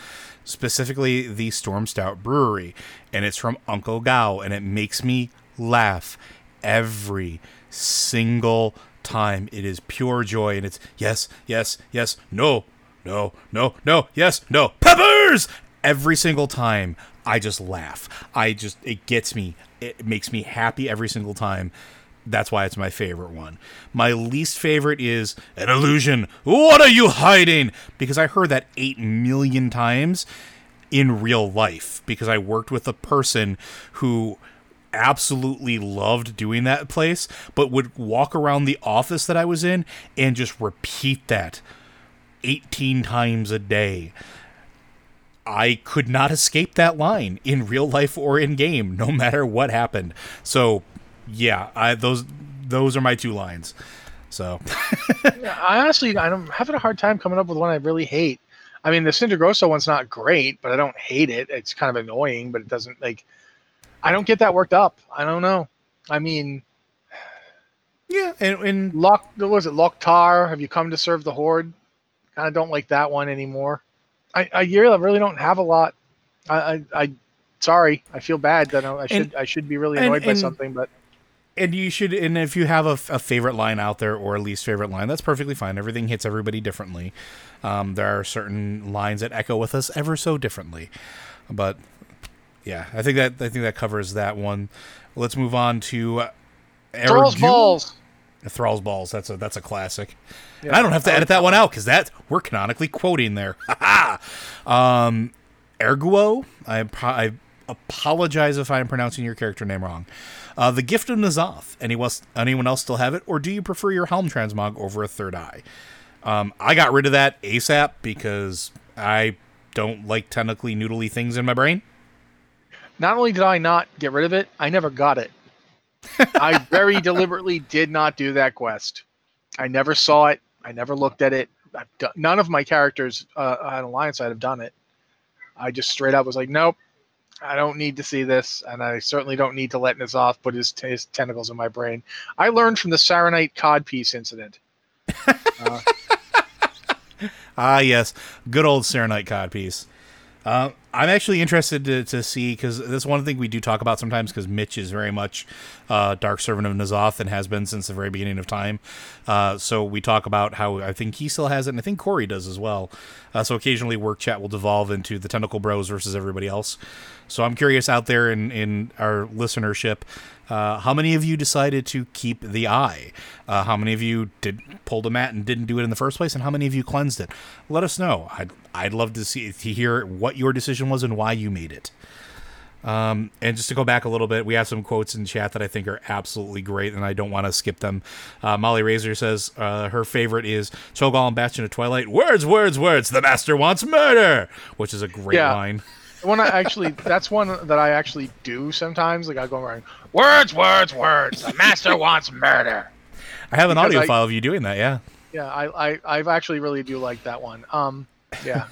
specifically the Storm Stout Brewery, and it's from Uncle Gao, and it makes me laugh every single time. It is pure joy, and it's yes, yes, yes, no, no, no, no, yes, no, peppers every single time. I just laugh. I just it gets me. It makes me happy every single time. That's why it's my favorite one. My least favorite is an illusion. What are you hiding? Because I heard that 8 million times in real life because I worked with a person who absolutely loved doing that place but would walk around the office that I was in and just repeat that 18 times a day. I could not escape that line in real life or in game, no matter what happened. So, yeah, I, those those are my two lines. So, I honestly I'm having a hard time coming up with one I really hate. I mean, the Sindragosa one's not great, but I don't hate it. It's kind of annoying, but it doesn't like. I don't get that worked up. I don't know. I mean, yeah, and, and Lock was it Loktar? Have you come to serve the Horde? Kind of don't like that one anymore. I, I really don't have a lot. I, I, I sorry, I feel bad that I, should and, I should be really annoyed and, by and, something, but and you should and if you have a, a, favorite line out there or a least favorite line, that's perfectly fine. Everything hits everybody differently. Um, there are certain lines that echo with us ever so differently, but yeah, I think that I think that covers that one. Let's move on to uh, Thrall's balls. Thrall's balls. That's a that's a classic. Yeah, I don't have to edit that one out because that we're canonically quoting there. um, Erguo. I, I apologize if I'm pronouncing your character name wrong. Uh, the Gift of N'Zoth. Anyone else, anyone else still have it, or do you prefer your Helm transmog over a third eye? Um, I got rid of that ASAP because I don't like tentacly noodly things in my brain. Not only did I not get rid of it, I never got it. I very deliberately did not do that quest. I never saw it. I never looked at it. Done, none of my characters uh, on Alliance side have done it. I just straight up was like, nope, I don't need to see this, and I certainly don't need to let N'Zoth put his, his tentacles in my brain. I learned from the Saronite codpiece incident. Uh, ah, yes, good old Saronite codpiece. Uh, I'm actually interested to, to see because that's one thing we do talk about sometimes because Mitch is very much uh, Dark Servant of N'Zoth and has been since the very beginning of time. Uh, so we talk about how I think he still has it, and I think Corey does as well. Uh, so occasionally work chat will devolve into the Tentacle Bros versus everybody else. So I'm curious out there in, in our listenership uh, how many of you decided to keep the eye? Uh, how many of you did pulled a Matt and didn't do it in the first place? And how many of you cleansed it? Let us know. I'd I'd love to see to hear what your decision was and why you made it. Um, and just to go back a little bit, we have some quotes in chat that I think are absolutely great, and I don't want to skip them. Uh, Molly Razor says uh, her favorite is Cho'Gall and Bastion of Twilight. Words, words, words. The master wants murder, which is a great yeah. line one I actually that's one that I actually do sometimes. Like I go around words, words, words. The master wants murder. I have an because audio I, file of you doing that. Yeah. Yeah, I, I I've actually really do like that one. Um, yeah.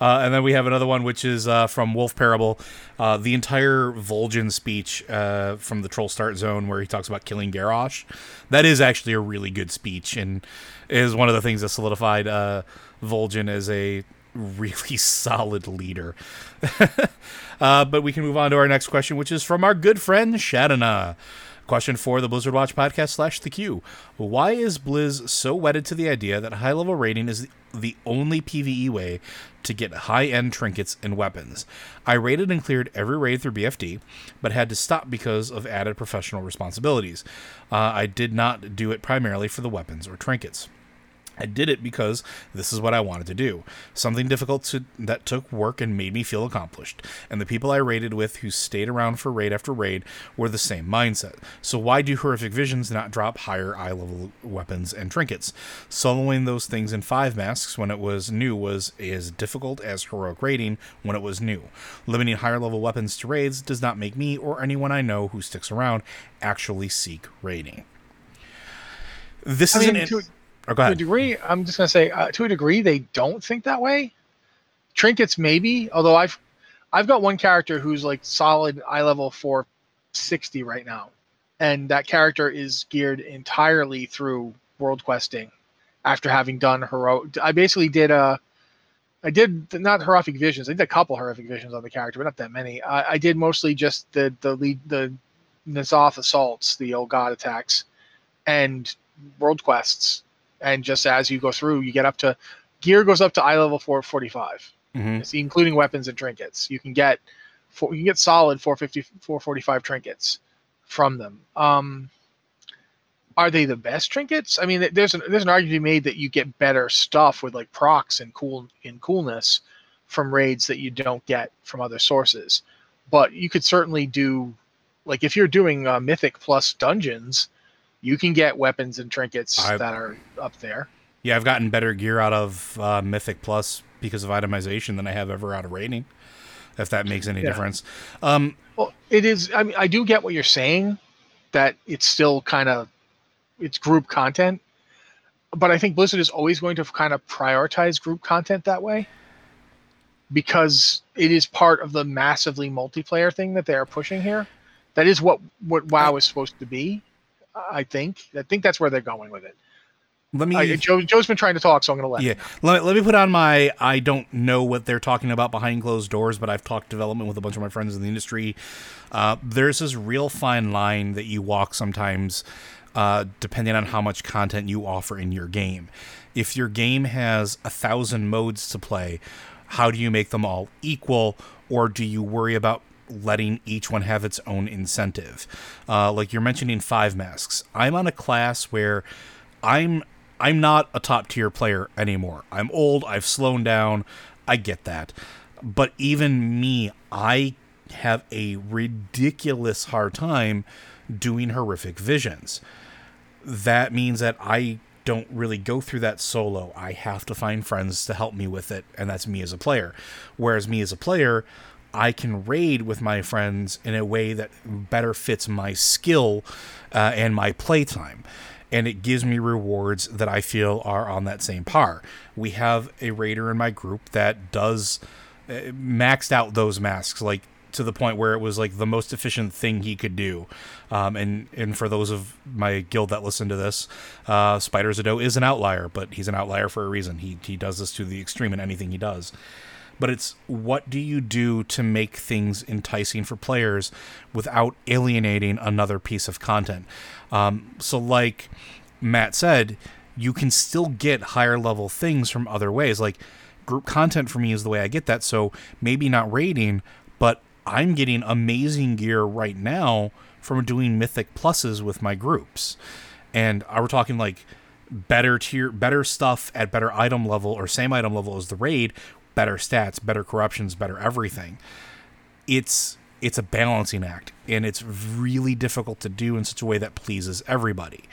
Uh, and then we have another one, which is uh, from Wolf Parable, uh, the entire Vol'jin speech uh, from the Troll Start Zone, where he talks about killing Garrosh. That is actually a really good speech, and is one of the things that solidified uh, Vol'jin as a really solid leader. uh, but we can move on to our next question, which is from our good friend Shadana. Question for the Blizzard Watch podcast slash the Q. Why is Blizz so wedded to the idea that high level raiding is the only PvE way to get high end trinkets and weapons? I raided and cleared every raid through BFD, but had to stop because of added professional responsibilities. Uh, I did not do it primarily for the weapons or trinkets. I did it because this is what I wanted to do. Something difficult to, that took work and made me feel accomplished. And the people I raided with who stayed around for raid after raid were the same mindset. So why do horrific visions not drop higher eye level weapons and trinkets? Soloing those things in five masks when it was new was as difficult as heroic raiding when it was new. Limiting higher level weapons to raids does not make me or anyone I know who sticks around actually seek raiding. This I is mean, an to, Oh, to a degree, I'm just gonna say uh, to a degree they don't think that way. Trinkets maybe, although I've I've got one character who's like solid eye level 460 right now, and that character is geared entirely through world questing. After having done heroic, I basically did a, I did not horrific visions. I did a couple horrific visions on the character, but not that many. I, I did mostly just the the lead the N'Zoth assaults, the old god attacks, and world quests and just as you go through, you get up to gear goes up to eye level 445, Mhm. Including weapons and trinkets. You can get four, you can get solid 450 445 trinkets from them. Um, are they the best trinkets? I mean, there's an there's an argument to be made that you get better stuff with like procs and cool in coolness from raids that you don't get from other sources. But you could certainly do like if you're doing uh, mythic plus dungeons, you can get weapons and trinkets I- that are up there. Yeah, I've gotten better gear out of uh, Mythic Plus because of itemization than I have ever out of rating. If that makes any Yeah. difference. Um, Well, it is. I mean, I do get what you're saying, that it's still kind of it's group content, but I think Blizzard is always going to kind of prioritize group content that way because it is part of the massively multiplayer thing that they are pushing here. That is what what WoW is supposed to be. I think. I think that's where they're going with it. let me. I, Joe, Joe's been trying to talk, so I'm going to let. yeah, him. let, let me put on my. I don't know what they're talking about behind closed doors, but I've talked development with a bunch of my friends in the industry. Uh, there's this real fine line that you walk sometimes, uh, depending on how much content you offer in your game. If your game has a thousand modes to play, how do you make them all equal, or do you worry about letting each one have its own incentive? Uh, like you're mentioning five masks. I'm on a class where I'm I'm not a top tier player anymore. I'm old, I've slowed down. I get that. But even me, I have a ridiculous hard time doing horrific visions. That means that I don't really go through that solo. I have to find friends to help me with it, and that's me as a player. Whereas me as a player, I can raid with my friends in a way that better fits my skill uh, and my playtime. And it gives me rewards that I feel are on that same par. We have a raider in my group that does uh, maxed out those masks like to the point where it was like the most efficient thing he could do. Um, and and for those of my guild that listen to this, uh, Spider Zado is an outlier, but he's an outlier for a reason. He he does this to the extreme in anything he does. But it's what do you do to make things enticing for players without alienating another piece of content? Um, so like Matt said, you can still get higher level things from other ways. Like group content for me is the way I get that. So maybe not raiding, but I'm getting amazing gear right now from doing mythic pluses with my groups. And I we're talking like better tier better stuff at better item level or same item level as the raid, better stats, better corruptions, better everything. It's it's a balancing act and it's really difficult to do in such a way that pleases everybody.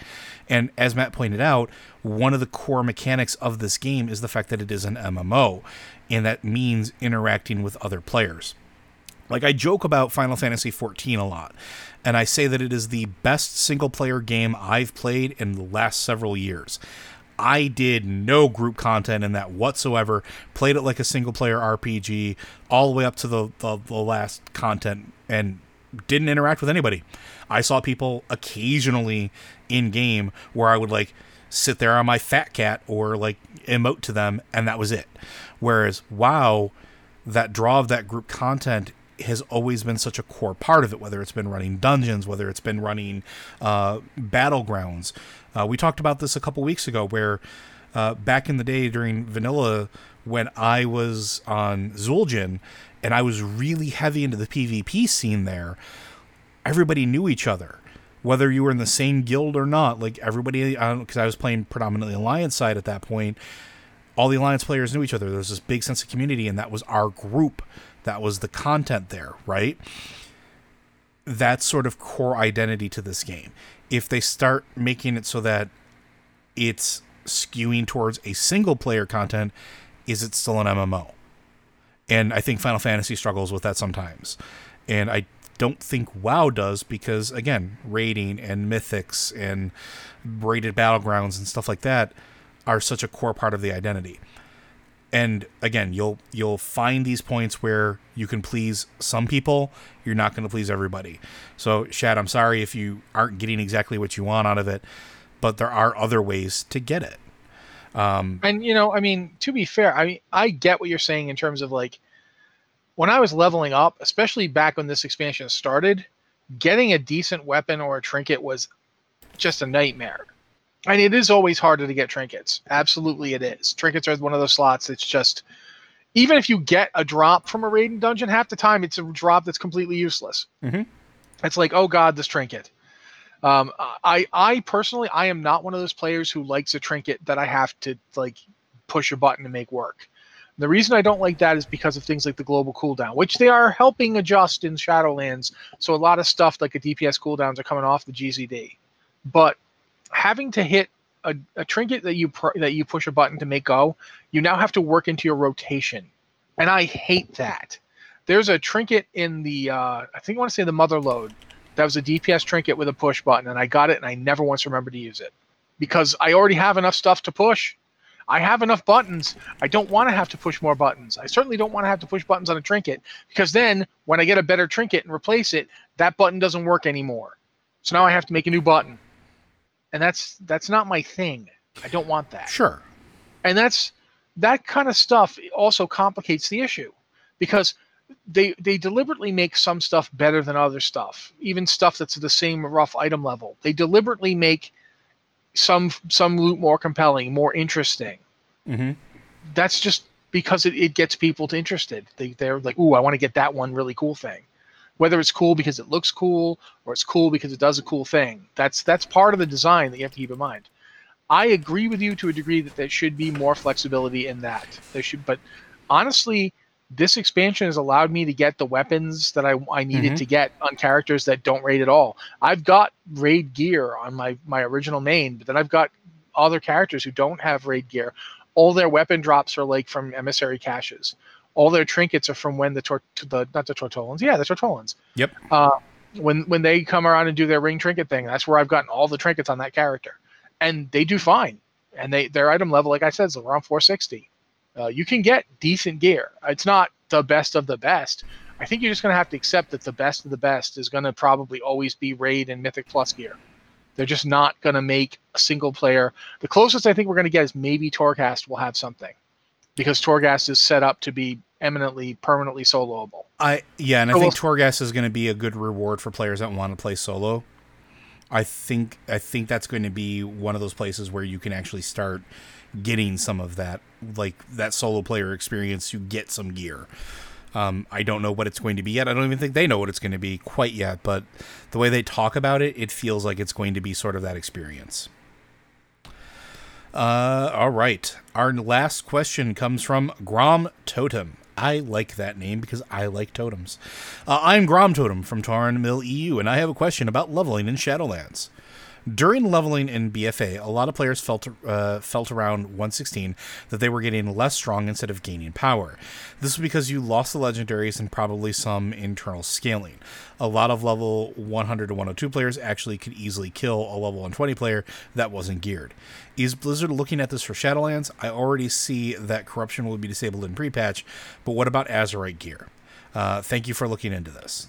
And as Matt pointed out, one of the core mechanics of this game is the fact that it is an MMO, and that means interacting with other players. Like I joke about Final Fantasy XIV a lot, and I say that it is the best single player game I've played in the last several years. I did no group content in that whatsoever. Played it like a single player RPG all the way up to the, the, the last content and didn't interact with anybody. I saw people occasionally in game where I would like sit there on my fat cat or like emote to them, and that was it. Whereas WoW, that draw of that group content has always been such a core part of it, whether it's been running dungeons, whether it's been running uh, battlegrounds. Uh, we talked about this a couple weeks ago, where uh, back in the day during vanilla, when I was on Zul'jin and I was really heavy into the PvP scene there, everybody knew each other. Whether you were in the same guild or not, like everybody, because I was playing predominantly Alliance side at that point, all the Alliance players knew each other. There was this big sense of community, and that was our group. That was the content there, right? That's sort of core identity to this game. If they start making it so that it's skewing towards a single player content, is it still an MMO? And I think Final Fantasy struggles with that sometimes. And I don't think WoW does because, again, raiding and mythics and rated battlegrounds and stuff like that are such a core part of the identity. And again, you'll you'll find these points where you can please some people, you're not going to please everybody. So, Shad, I'm sorry if you aren't getting exactly what you want out of it, but there are other ways to get it. Um, and you know, I mean, to be fair, I mean, I get what you're saying in terms of like when I was leveling up, especially back when this expansion started, getting a decent weapon or a trinket was just a nightmare. And it is always harder to get trinkets. Absolutely, it is. Trinkets are one of those slots. It's just, even if you get a drop from a raiding dungeon, half the time it's a drop that's completely useless. Mm-hmm. It's like, oh god, this trinket. Um, I, I personally, I am not one of those players who likes a trinket that I have to like push a button to make work. The reason I don't like that is because of things like the global cooldown, which they are helping adjust in Shadowlands. So a lot of stuff like a DPS cooldowns are coming off the GCD. But having to hit a, a trinket that you pr- that you push a button to make go, you now have to work into your rotation, and I hate that. There's a trinket in the uh, I think I want to say the mother load that was a DPS trinket with a push button, and I got it, and I never once remembered to use it because I already have enough stuff to push. I have enough buttons. I don't want to have to push more buttons. I certainly don't want to have to push buttons on a trinket because then when I get a better trinket and replace it, that button doesn't work anymore. So now I have to make a new button and that's that's not my thing. I don't want that. Sure. And that's that kind of stuff also complicates the issue because they they deliberately make some stuff better than other stuff, even stuff that's the same rough item level. They deliberately make some some loot more compelling, more interesting. Mm-hmm. That's just because it, it gets people to interested. They they're like, ooh, I want to get that one really cool thing whether it's cool because it looks cool or it's cool because it does a cool thing. That's that's part of the design that you have to keep in mind. I agree with you to a degree that there should be more flexibility in that. There should, but honestly, this expansion has allowed me to get the weapons that I, I needed mm-hmm. to get on characters that don't raid at all. I've got raid gear on my my original main, but then I've got other characters who don't have raid gear. All their weapon drops are like from emissary caches all their trinkets are from when the tor- the not the Tortolans, yeah, the Tortolans. Yep. Uh, when when they come around and do their ring trinket thing, that's where I've gotten all the trinkets on that character, and they do fine. And they their item level, like I said, is around 460. Uh, you can get decent gear. It's not the best of the best. I think you're just going to have to accept that the best of the best is going to probably always be raid and mythic plus gear. They're just not going to make a single player. The closest I think we're going to get is maybe Torghast will have something because Torghast is set up to be eminently permanently soloable. I yeah, and I think Torghast is going to be a good reward for players that want to play solo. I think I think that's going to be one of those places where you can actually start getting some of that like that solo player experience. You get some gear. Um, I don't know what it's going to be yet. I don't even think they know what it's going to be quite yet. But the way they talk about it, it feels like it's going to be sort of that experience. Uh, all right. Our last question comes from Grom Totem. I like that name because I like totems. Uh, I'm Grom Totem from Tarren Mill EU, and I have a question about leveling in Shadowlands. During leveling in BFA, a lot of players felt uh, felt around 116 that they were getting less strong instead of gaining power. This is because you lost the legendaries and probably some internal scaling. A lot of level 100 to 102 players actually could easily kill a level 120 player that wasn't geared. Is Blizzard looking at this for Shadowlands? I already see that corruption will be disabled in pre-patch, but what about Azerite gear? Uh, thank you for looking into this.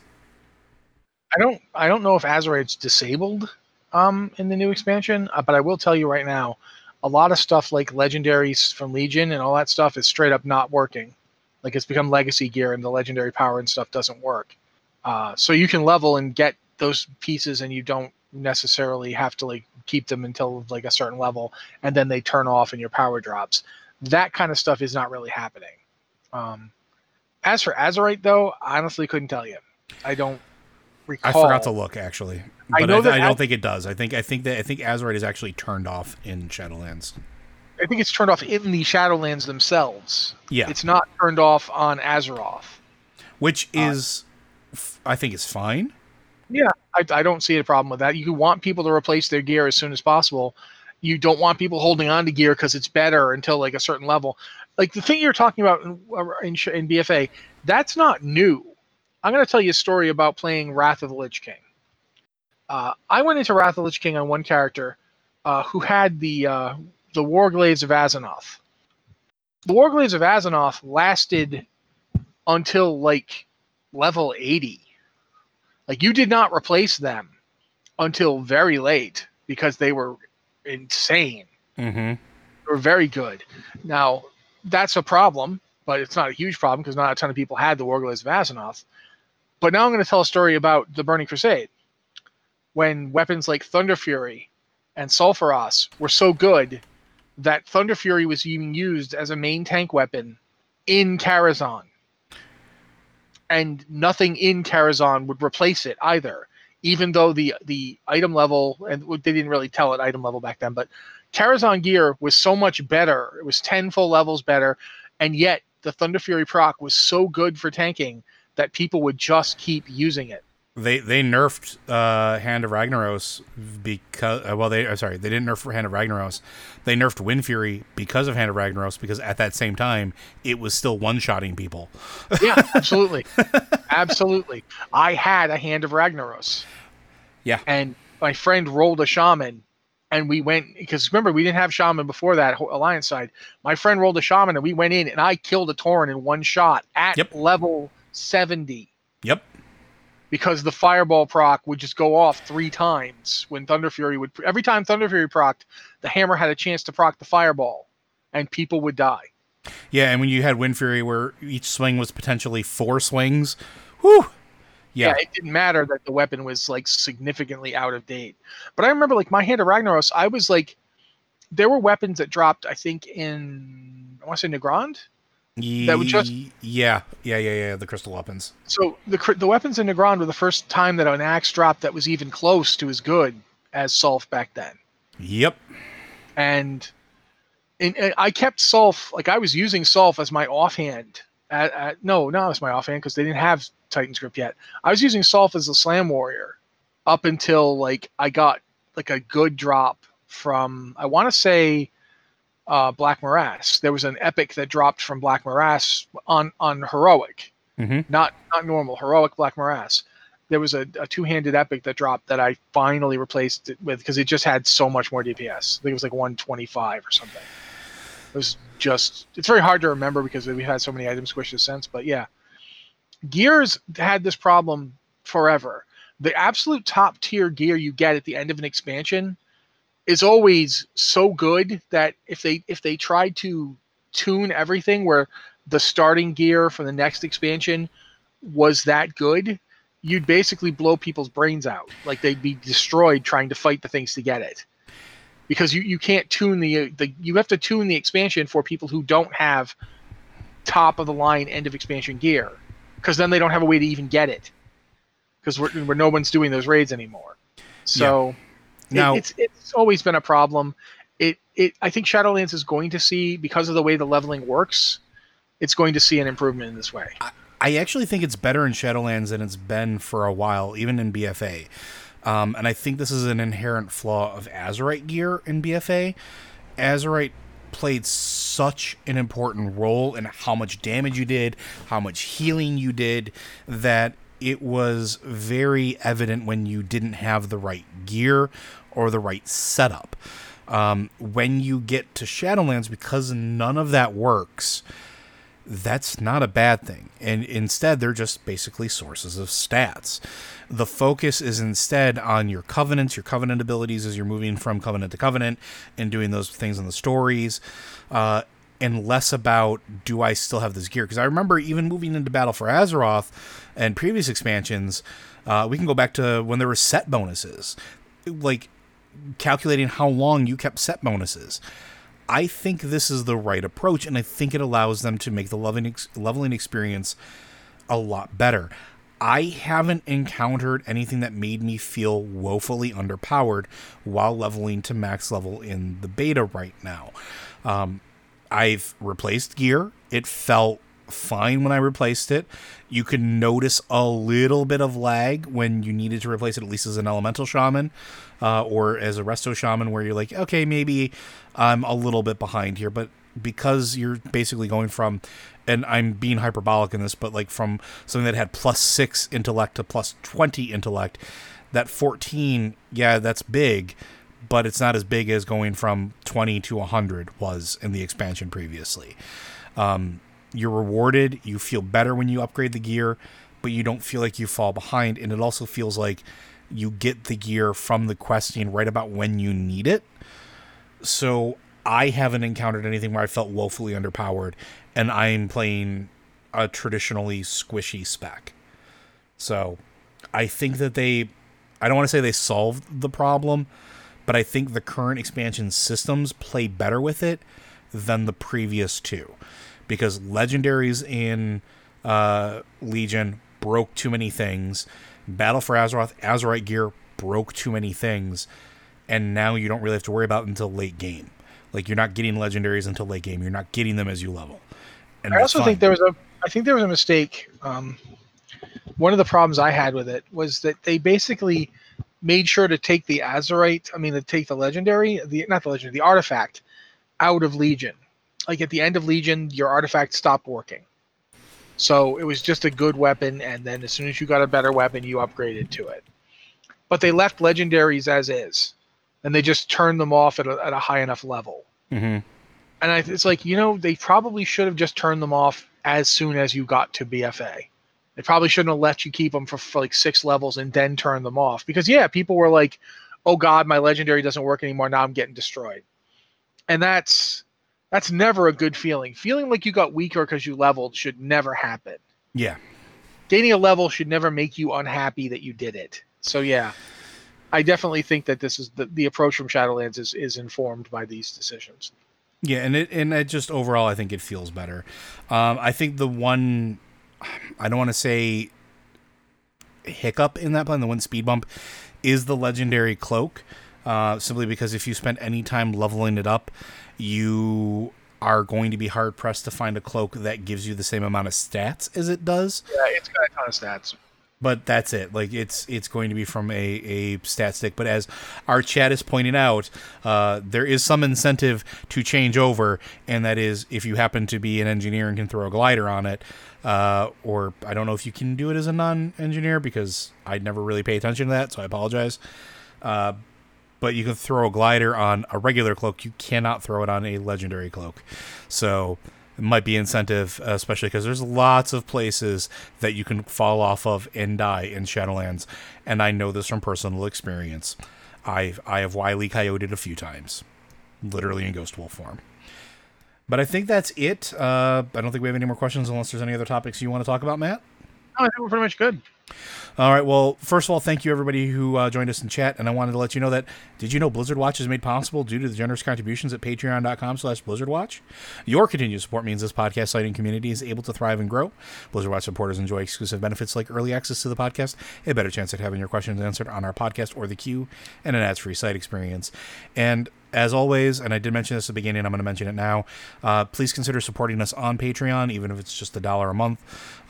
I don't I don't know if Azerite's disabled um, in the new expansion, uh, but I will tell you right now, a lot of stuff like legendaries from Legion and all that stuff is straight up not working Like it's become legacy gear, and the legendary power and stuff doesn't work. Uh, so you can level and get those pieces, and you don't necessarily have to like keep them until like a certain level, and then they turn off and your power drops. That kind of stuff is not really happening. Um, as for Azerite, though, I honestly couldn't tell you. I don't recall. I forgot to look actually, I but I, know that I don't Az- think it does. I think I think that I think Azerite is actually turned off in Shadowlands. I think it's turned off in the Shadowlands themselves. Yeah, It's not turned off on Azeroth. which uh, is f- I think is fine. Yeah, I, I don't see a problem with that. You want people to replace their gear as soon as possible. You don't want people holding on to gear because it's better until like a certain level. Like the thing you're talking about in, in, in BFA, that's not new. I'm going to tell you a story about playing Wrath of the Lich King. Uh, I went into Wrath of the Lich King on one character uh, who had the uh, the Warglaives of Azzinoth. The Warglaives of Azzinoth lasted until like level 80 like you did not replace them until very late because they were insane. Mm-hmm. They were very good. Now that's a problem, but it's not a huge problem because not a ton of people had the Warglaives of Azzinoth. But now I'm going to tell a story about the Burning Crusade, when weapons like Thunder Fury and Sulfuras were so good that Thunder Fury was even used as a main tank weapon in Karazhan and nothing in Karazhan would replace it either. Even though the the item level and they didn't really tell it item level back then, but Karazhan gear was so much better. It was ten full levels better, and yet the Thunder Fury proc was so good for tanking that people would just keep using it. They they nerfed uh, Hand of Ragnaros because uh, well they I'm sorry they didn't nerf Hand of Ragnaros, they nerfed Wind Fury because of Hand of Ragnaros because at that same time it was still one shotting people. Yeah, absolutely, absolutely. I had a Hand of Ragnaros. Yeah. and my friend rolled a shaman and we went because remember we didn't have shaman before that alliance side my friend rolled a shaman and we went in and i killed a tauren in one shot at Yep. level 70 Yep. because the fireball proc would just go off three times when thunder fury would every time thunder fury procced the hammer had a chance to proc the fireball and people would die Yeah, and when you had Wind Fury where each swing was potentially four swings, whew. Yeah. it didn't matter that the weapon was like significantly out of date. But I remember like my hand of Ragnaros, I was like, there were weapons that dropped. I think in I want to say Nagrand. That would just- yeah, yeah, yeah, yeah. The crystal weapons. So the the weapons in Nagrand were the first time that an axe dropped that was even close to as good as Sulf back then. Yep. And, and, and I kept Sulf like I was using Sulf as my offhand. At, at, no, not as my offhand because they didn't have Titan's grip yet. I was using Sulf as a slam warrior up until like I got like a good drop from I want to say uh, Black Morass. There was an epic that dropped from Black Morass on on heroic, Mhm. not not normal heroic Black Morass. There was a, a two-handed epic that dropped that I finally replaced it with because it just had so much more DPS. I think it was like 125 or something. It was just it's very hard to remember because we've had so many item squishes since. But yeah, Gears had this problem forever. The absolute top tier gear you get at the end of an expansion is always so good that if they if they tried to tune everything where the starting gear for the next expansion was that good, you'd basically blow people's brains out. Like they'd be destroyed trying to fight the things to get it. Because you, you can't tune the the you have to tune the expansion for people who don't have top of the line end of expansion gear. Because then they don't have a way to even get it. Because we're, where no one's doing those raids anymore. So it- Now- it's it's always been a problem. It it I think Shadowlands is going to see because of the way the leveling works, it's going to see an improvement in this way. I actually think it's better in Shadowlands than it's been for a while, even in BFA. Um, and I think this is an inherent flaw of Azerite gear in BFA. Azerite played such an important role in how much damage you did, how much healing you did, that it was very evident when you didn't have the right gear or the right setup. Um, when you get to Shadowlands, because none of that works, that's not a bad thing. And instead, they're just basically sources of stats. The focus is instead on your covenants, your covenant abilities as you're moving from covenant to covenant and doing those things in the stories. Uh, and less about do I still have this gear? Because I remember even moving into Battle for Azeroth and previous expansions, uh, we can go back to when there were set bonuses, like calculating how long you kept set bonuses. I think this is the right approach, and I think it allows them to make the leveling, experience a lot better. I haven't encountered anything that made me feel woefully underpowered while leveling to max level in the beta right now. Um, I've replaced gear. It felt fine when I replaced it. You could notice a little bit of lag when you needed to replace it, at least as an elemental shaman uh, or as a resto shaman, where you're like, okay, maybe I'm a little bit behind here. But because you're basically going from, and I'm being hyperbolic in this, but like from something that had plus six intellect to plus 20 intellect, that 14, yeah, that's big but it's not as big as going from 20 to 100 was in the expansion previously. Um, you're rewarded, you feel better when you upgrade the gear, but you don't feel like you fall behind. And it also feels like you get the gear from the questing right about when you need it. So I haven't encountered anything where I felt woefully underpowered, and I'm playing a traditionally squishy spec. So I think that they, I don't want to say they solved the problem, but I think the current expansion systems play better with it than the previous two because legendaries in uh, Legion broke too many things. Battle for Azeroth, Azerite gear broke too many things, and now you don't really have to worry about until late game. Like you're not getting legendaries until late game. You're not getting them as you level. And I also fine. think there was a I think there was a mistake. Um, one of the problems I had with it was that they basically made sure to take the Azerite, I mean, to take the legendary, the not the legendary, the artifact out of Legion. Like at the end of Legion, your artifact stopped working. So it was just a good weapon, and then as soon as you got a better weapon, you upgraded to it. But they left legendaries as is, and they just turned them off at a, at a high enough level. Mm-hmm. And I, it's like you know they probably should have just turned them off as soon as you got to BFA. They probably shouldn't have let you keep them for, for like six levels and then turn them off because yeah, people were like, "Oh God, my legendary doesn't work anymore. Now I'm getting destroyed," and that's that's never a good feeling. Feeling like you got weaker because you leveled should never happen. Yeah. Gaining a level should never make you unhappy that you did it. So yeah, I definitely think that this is the, the approach from Shadowlands is is informed by these decisions. Yeah, and it and it just overall I think it feels better. Um, I think the one I don't want to say hiccup in that plan, the one speed bump, is the legendary cloak. Uh, simply because if you spend any time leveling it up, you are going to be hard pressed to find a cloak that gives you the same amount of stats as it does. Yeah, it's got a ton of stats. But that's it. Like it's it's going to be from a, a stat stick. But as our chat is pointing out, uh, there is some incentive to change over, and that is if you happen to be an engineer and can throw a glider on it, uh, or I don't know if you can do it as a non-engineer because I never really pay attention to that, so I apologize. Uh, but you can throw a glider on a regular cloak. You cannot throw it on a legendary cloak. So it might be incentive, especially because there's lots of places that you can fall off of and die in Shadowlands, and I know this from personal experience. I've I have wily coyoted a few times, literally in ghost wolf form. But I think that's it. Uh, I don't think we have any more questions unless there's any other topics you want to talk about, Matt. No, I think we're pretty much good. All right. Well, first of all, thank you everybody who uh, joined us in chat, and I wanted to let you know that did you know Blizzard Watch is made possible due to the generous contributions at Patreon.com/slash Blizzard Watch. Your continued support means this podcast site and community is able to thrive and grow. Blizzard Watch supporters enjoy exclusive benefits like early access to the podcast, a better chance at having your questions answered on our podcast or the queue, and an ads-free site experience. And as always, and I did mention this at the beginning, I'm going to mention it now. Uh, please consider supporting us on Patreon, even if it's just a dollar a month.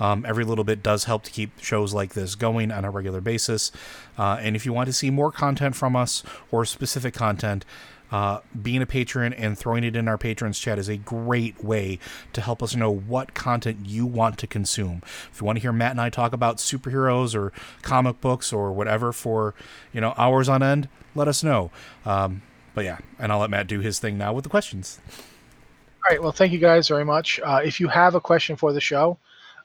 Um, every little bit does help to keep shows like this going on a regular basis. Uh, and if you want to see more content from us or specific content, uh, being a patron and throwing it in our patrons chat is a great way to help us know what content you want to consume. If you want to hear Matt and I talk about superheroes or comic books or whatever for you know hours on end, let us know. Um, but yeah, and I'll let Matt do his thing now with the questions. All right. Well, thank you guys very much. Uh, if you have a question for the show,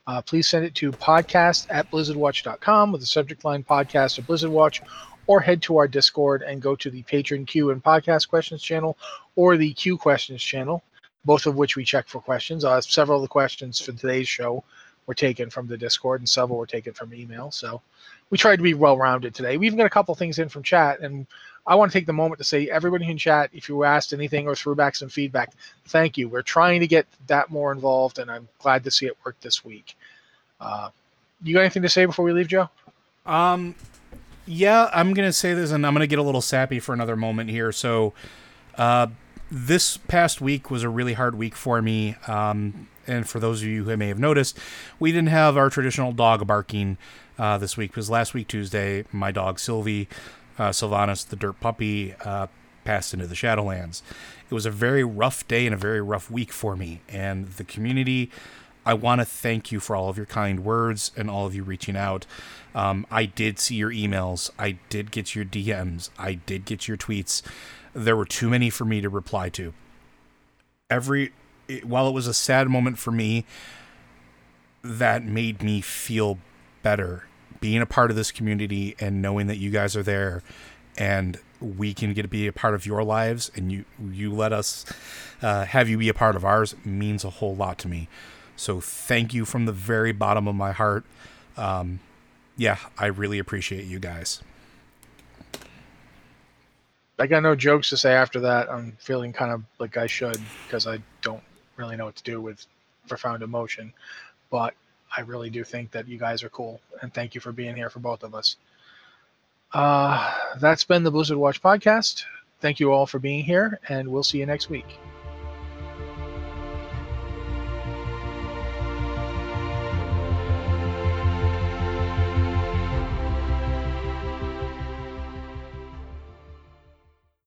uh, please send it to podcast at blizzardwatch.com with the subject line podcast or Blizzard Watch, or head to our Discord and go to the patron Q and podcast questions channel or the Q questions channel. both of which we check for questions. Uh, several of the questions for today's show were taken from the Discord, and several were taken from email. So we tried to be well rounded today. We even got a couple things in from chat, and I want to take the moment to say everybody in chat, if you asked anything or threw back some feedback, thank you. We're trying to get that more involved, and I'm glad to see it work this week. Uh, you got anything to say before we leave, Joe? Um, yeah, I'm gonna say this, and I'm gonna get a little sappy for another moment here. So, uh, this past week was a really hard week for me. Um, and for those of you who may have noticed, we didn't have our traditional dog barking uh, this week because last week Tuesday, my dog Sylvie, uh, Sylvanas, the dirt puppy, uh, passed into the Shadowlands. It was a very rough day and a very rough week for me, and the community. I want to thank you for all of your kind words and all of you reaching out. Um, I did see your emails. I did get your DMs. I did get your tweets. There were too many for me to reply to. Every it, while it was a sad moment for me, that made me feel better being a part of this community and knowing that you guys are there and we can get to be a part of your lives and you you let us uh, have you be a part of ours means a whole lot to me so thank you from the very bottom of my heart um, yeah i really appreciate you guys I got no jokes to say after that. I'm feeling kind of like I should because I don't really know what to do with profound emotion. But I really do think that you guys are cool, and thank you for being here for both of us. Uh, that's been the Blizzard Watch podcast. Thank you all for being here, and we'll see you next week.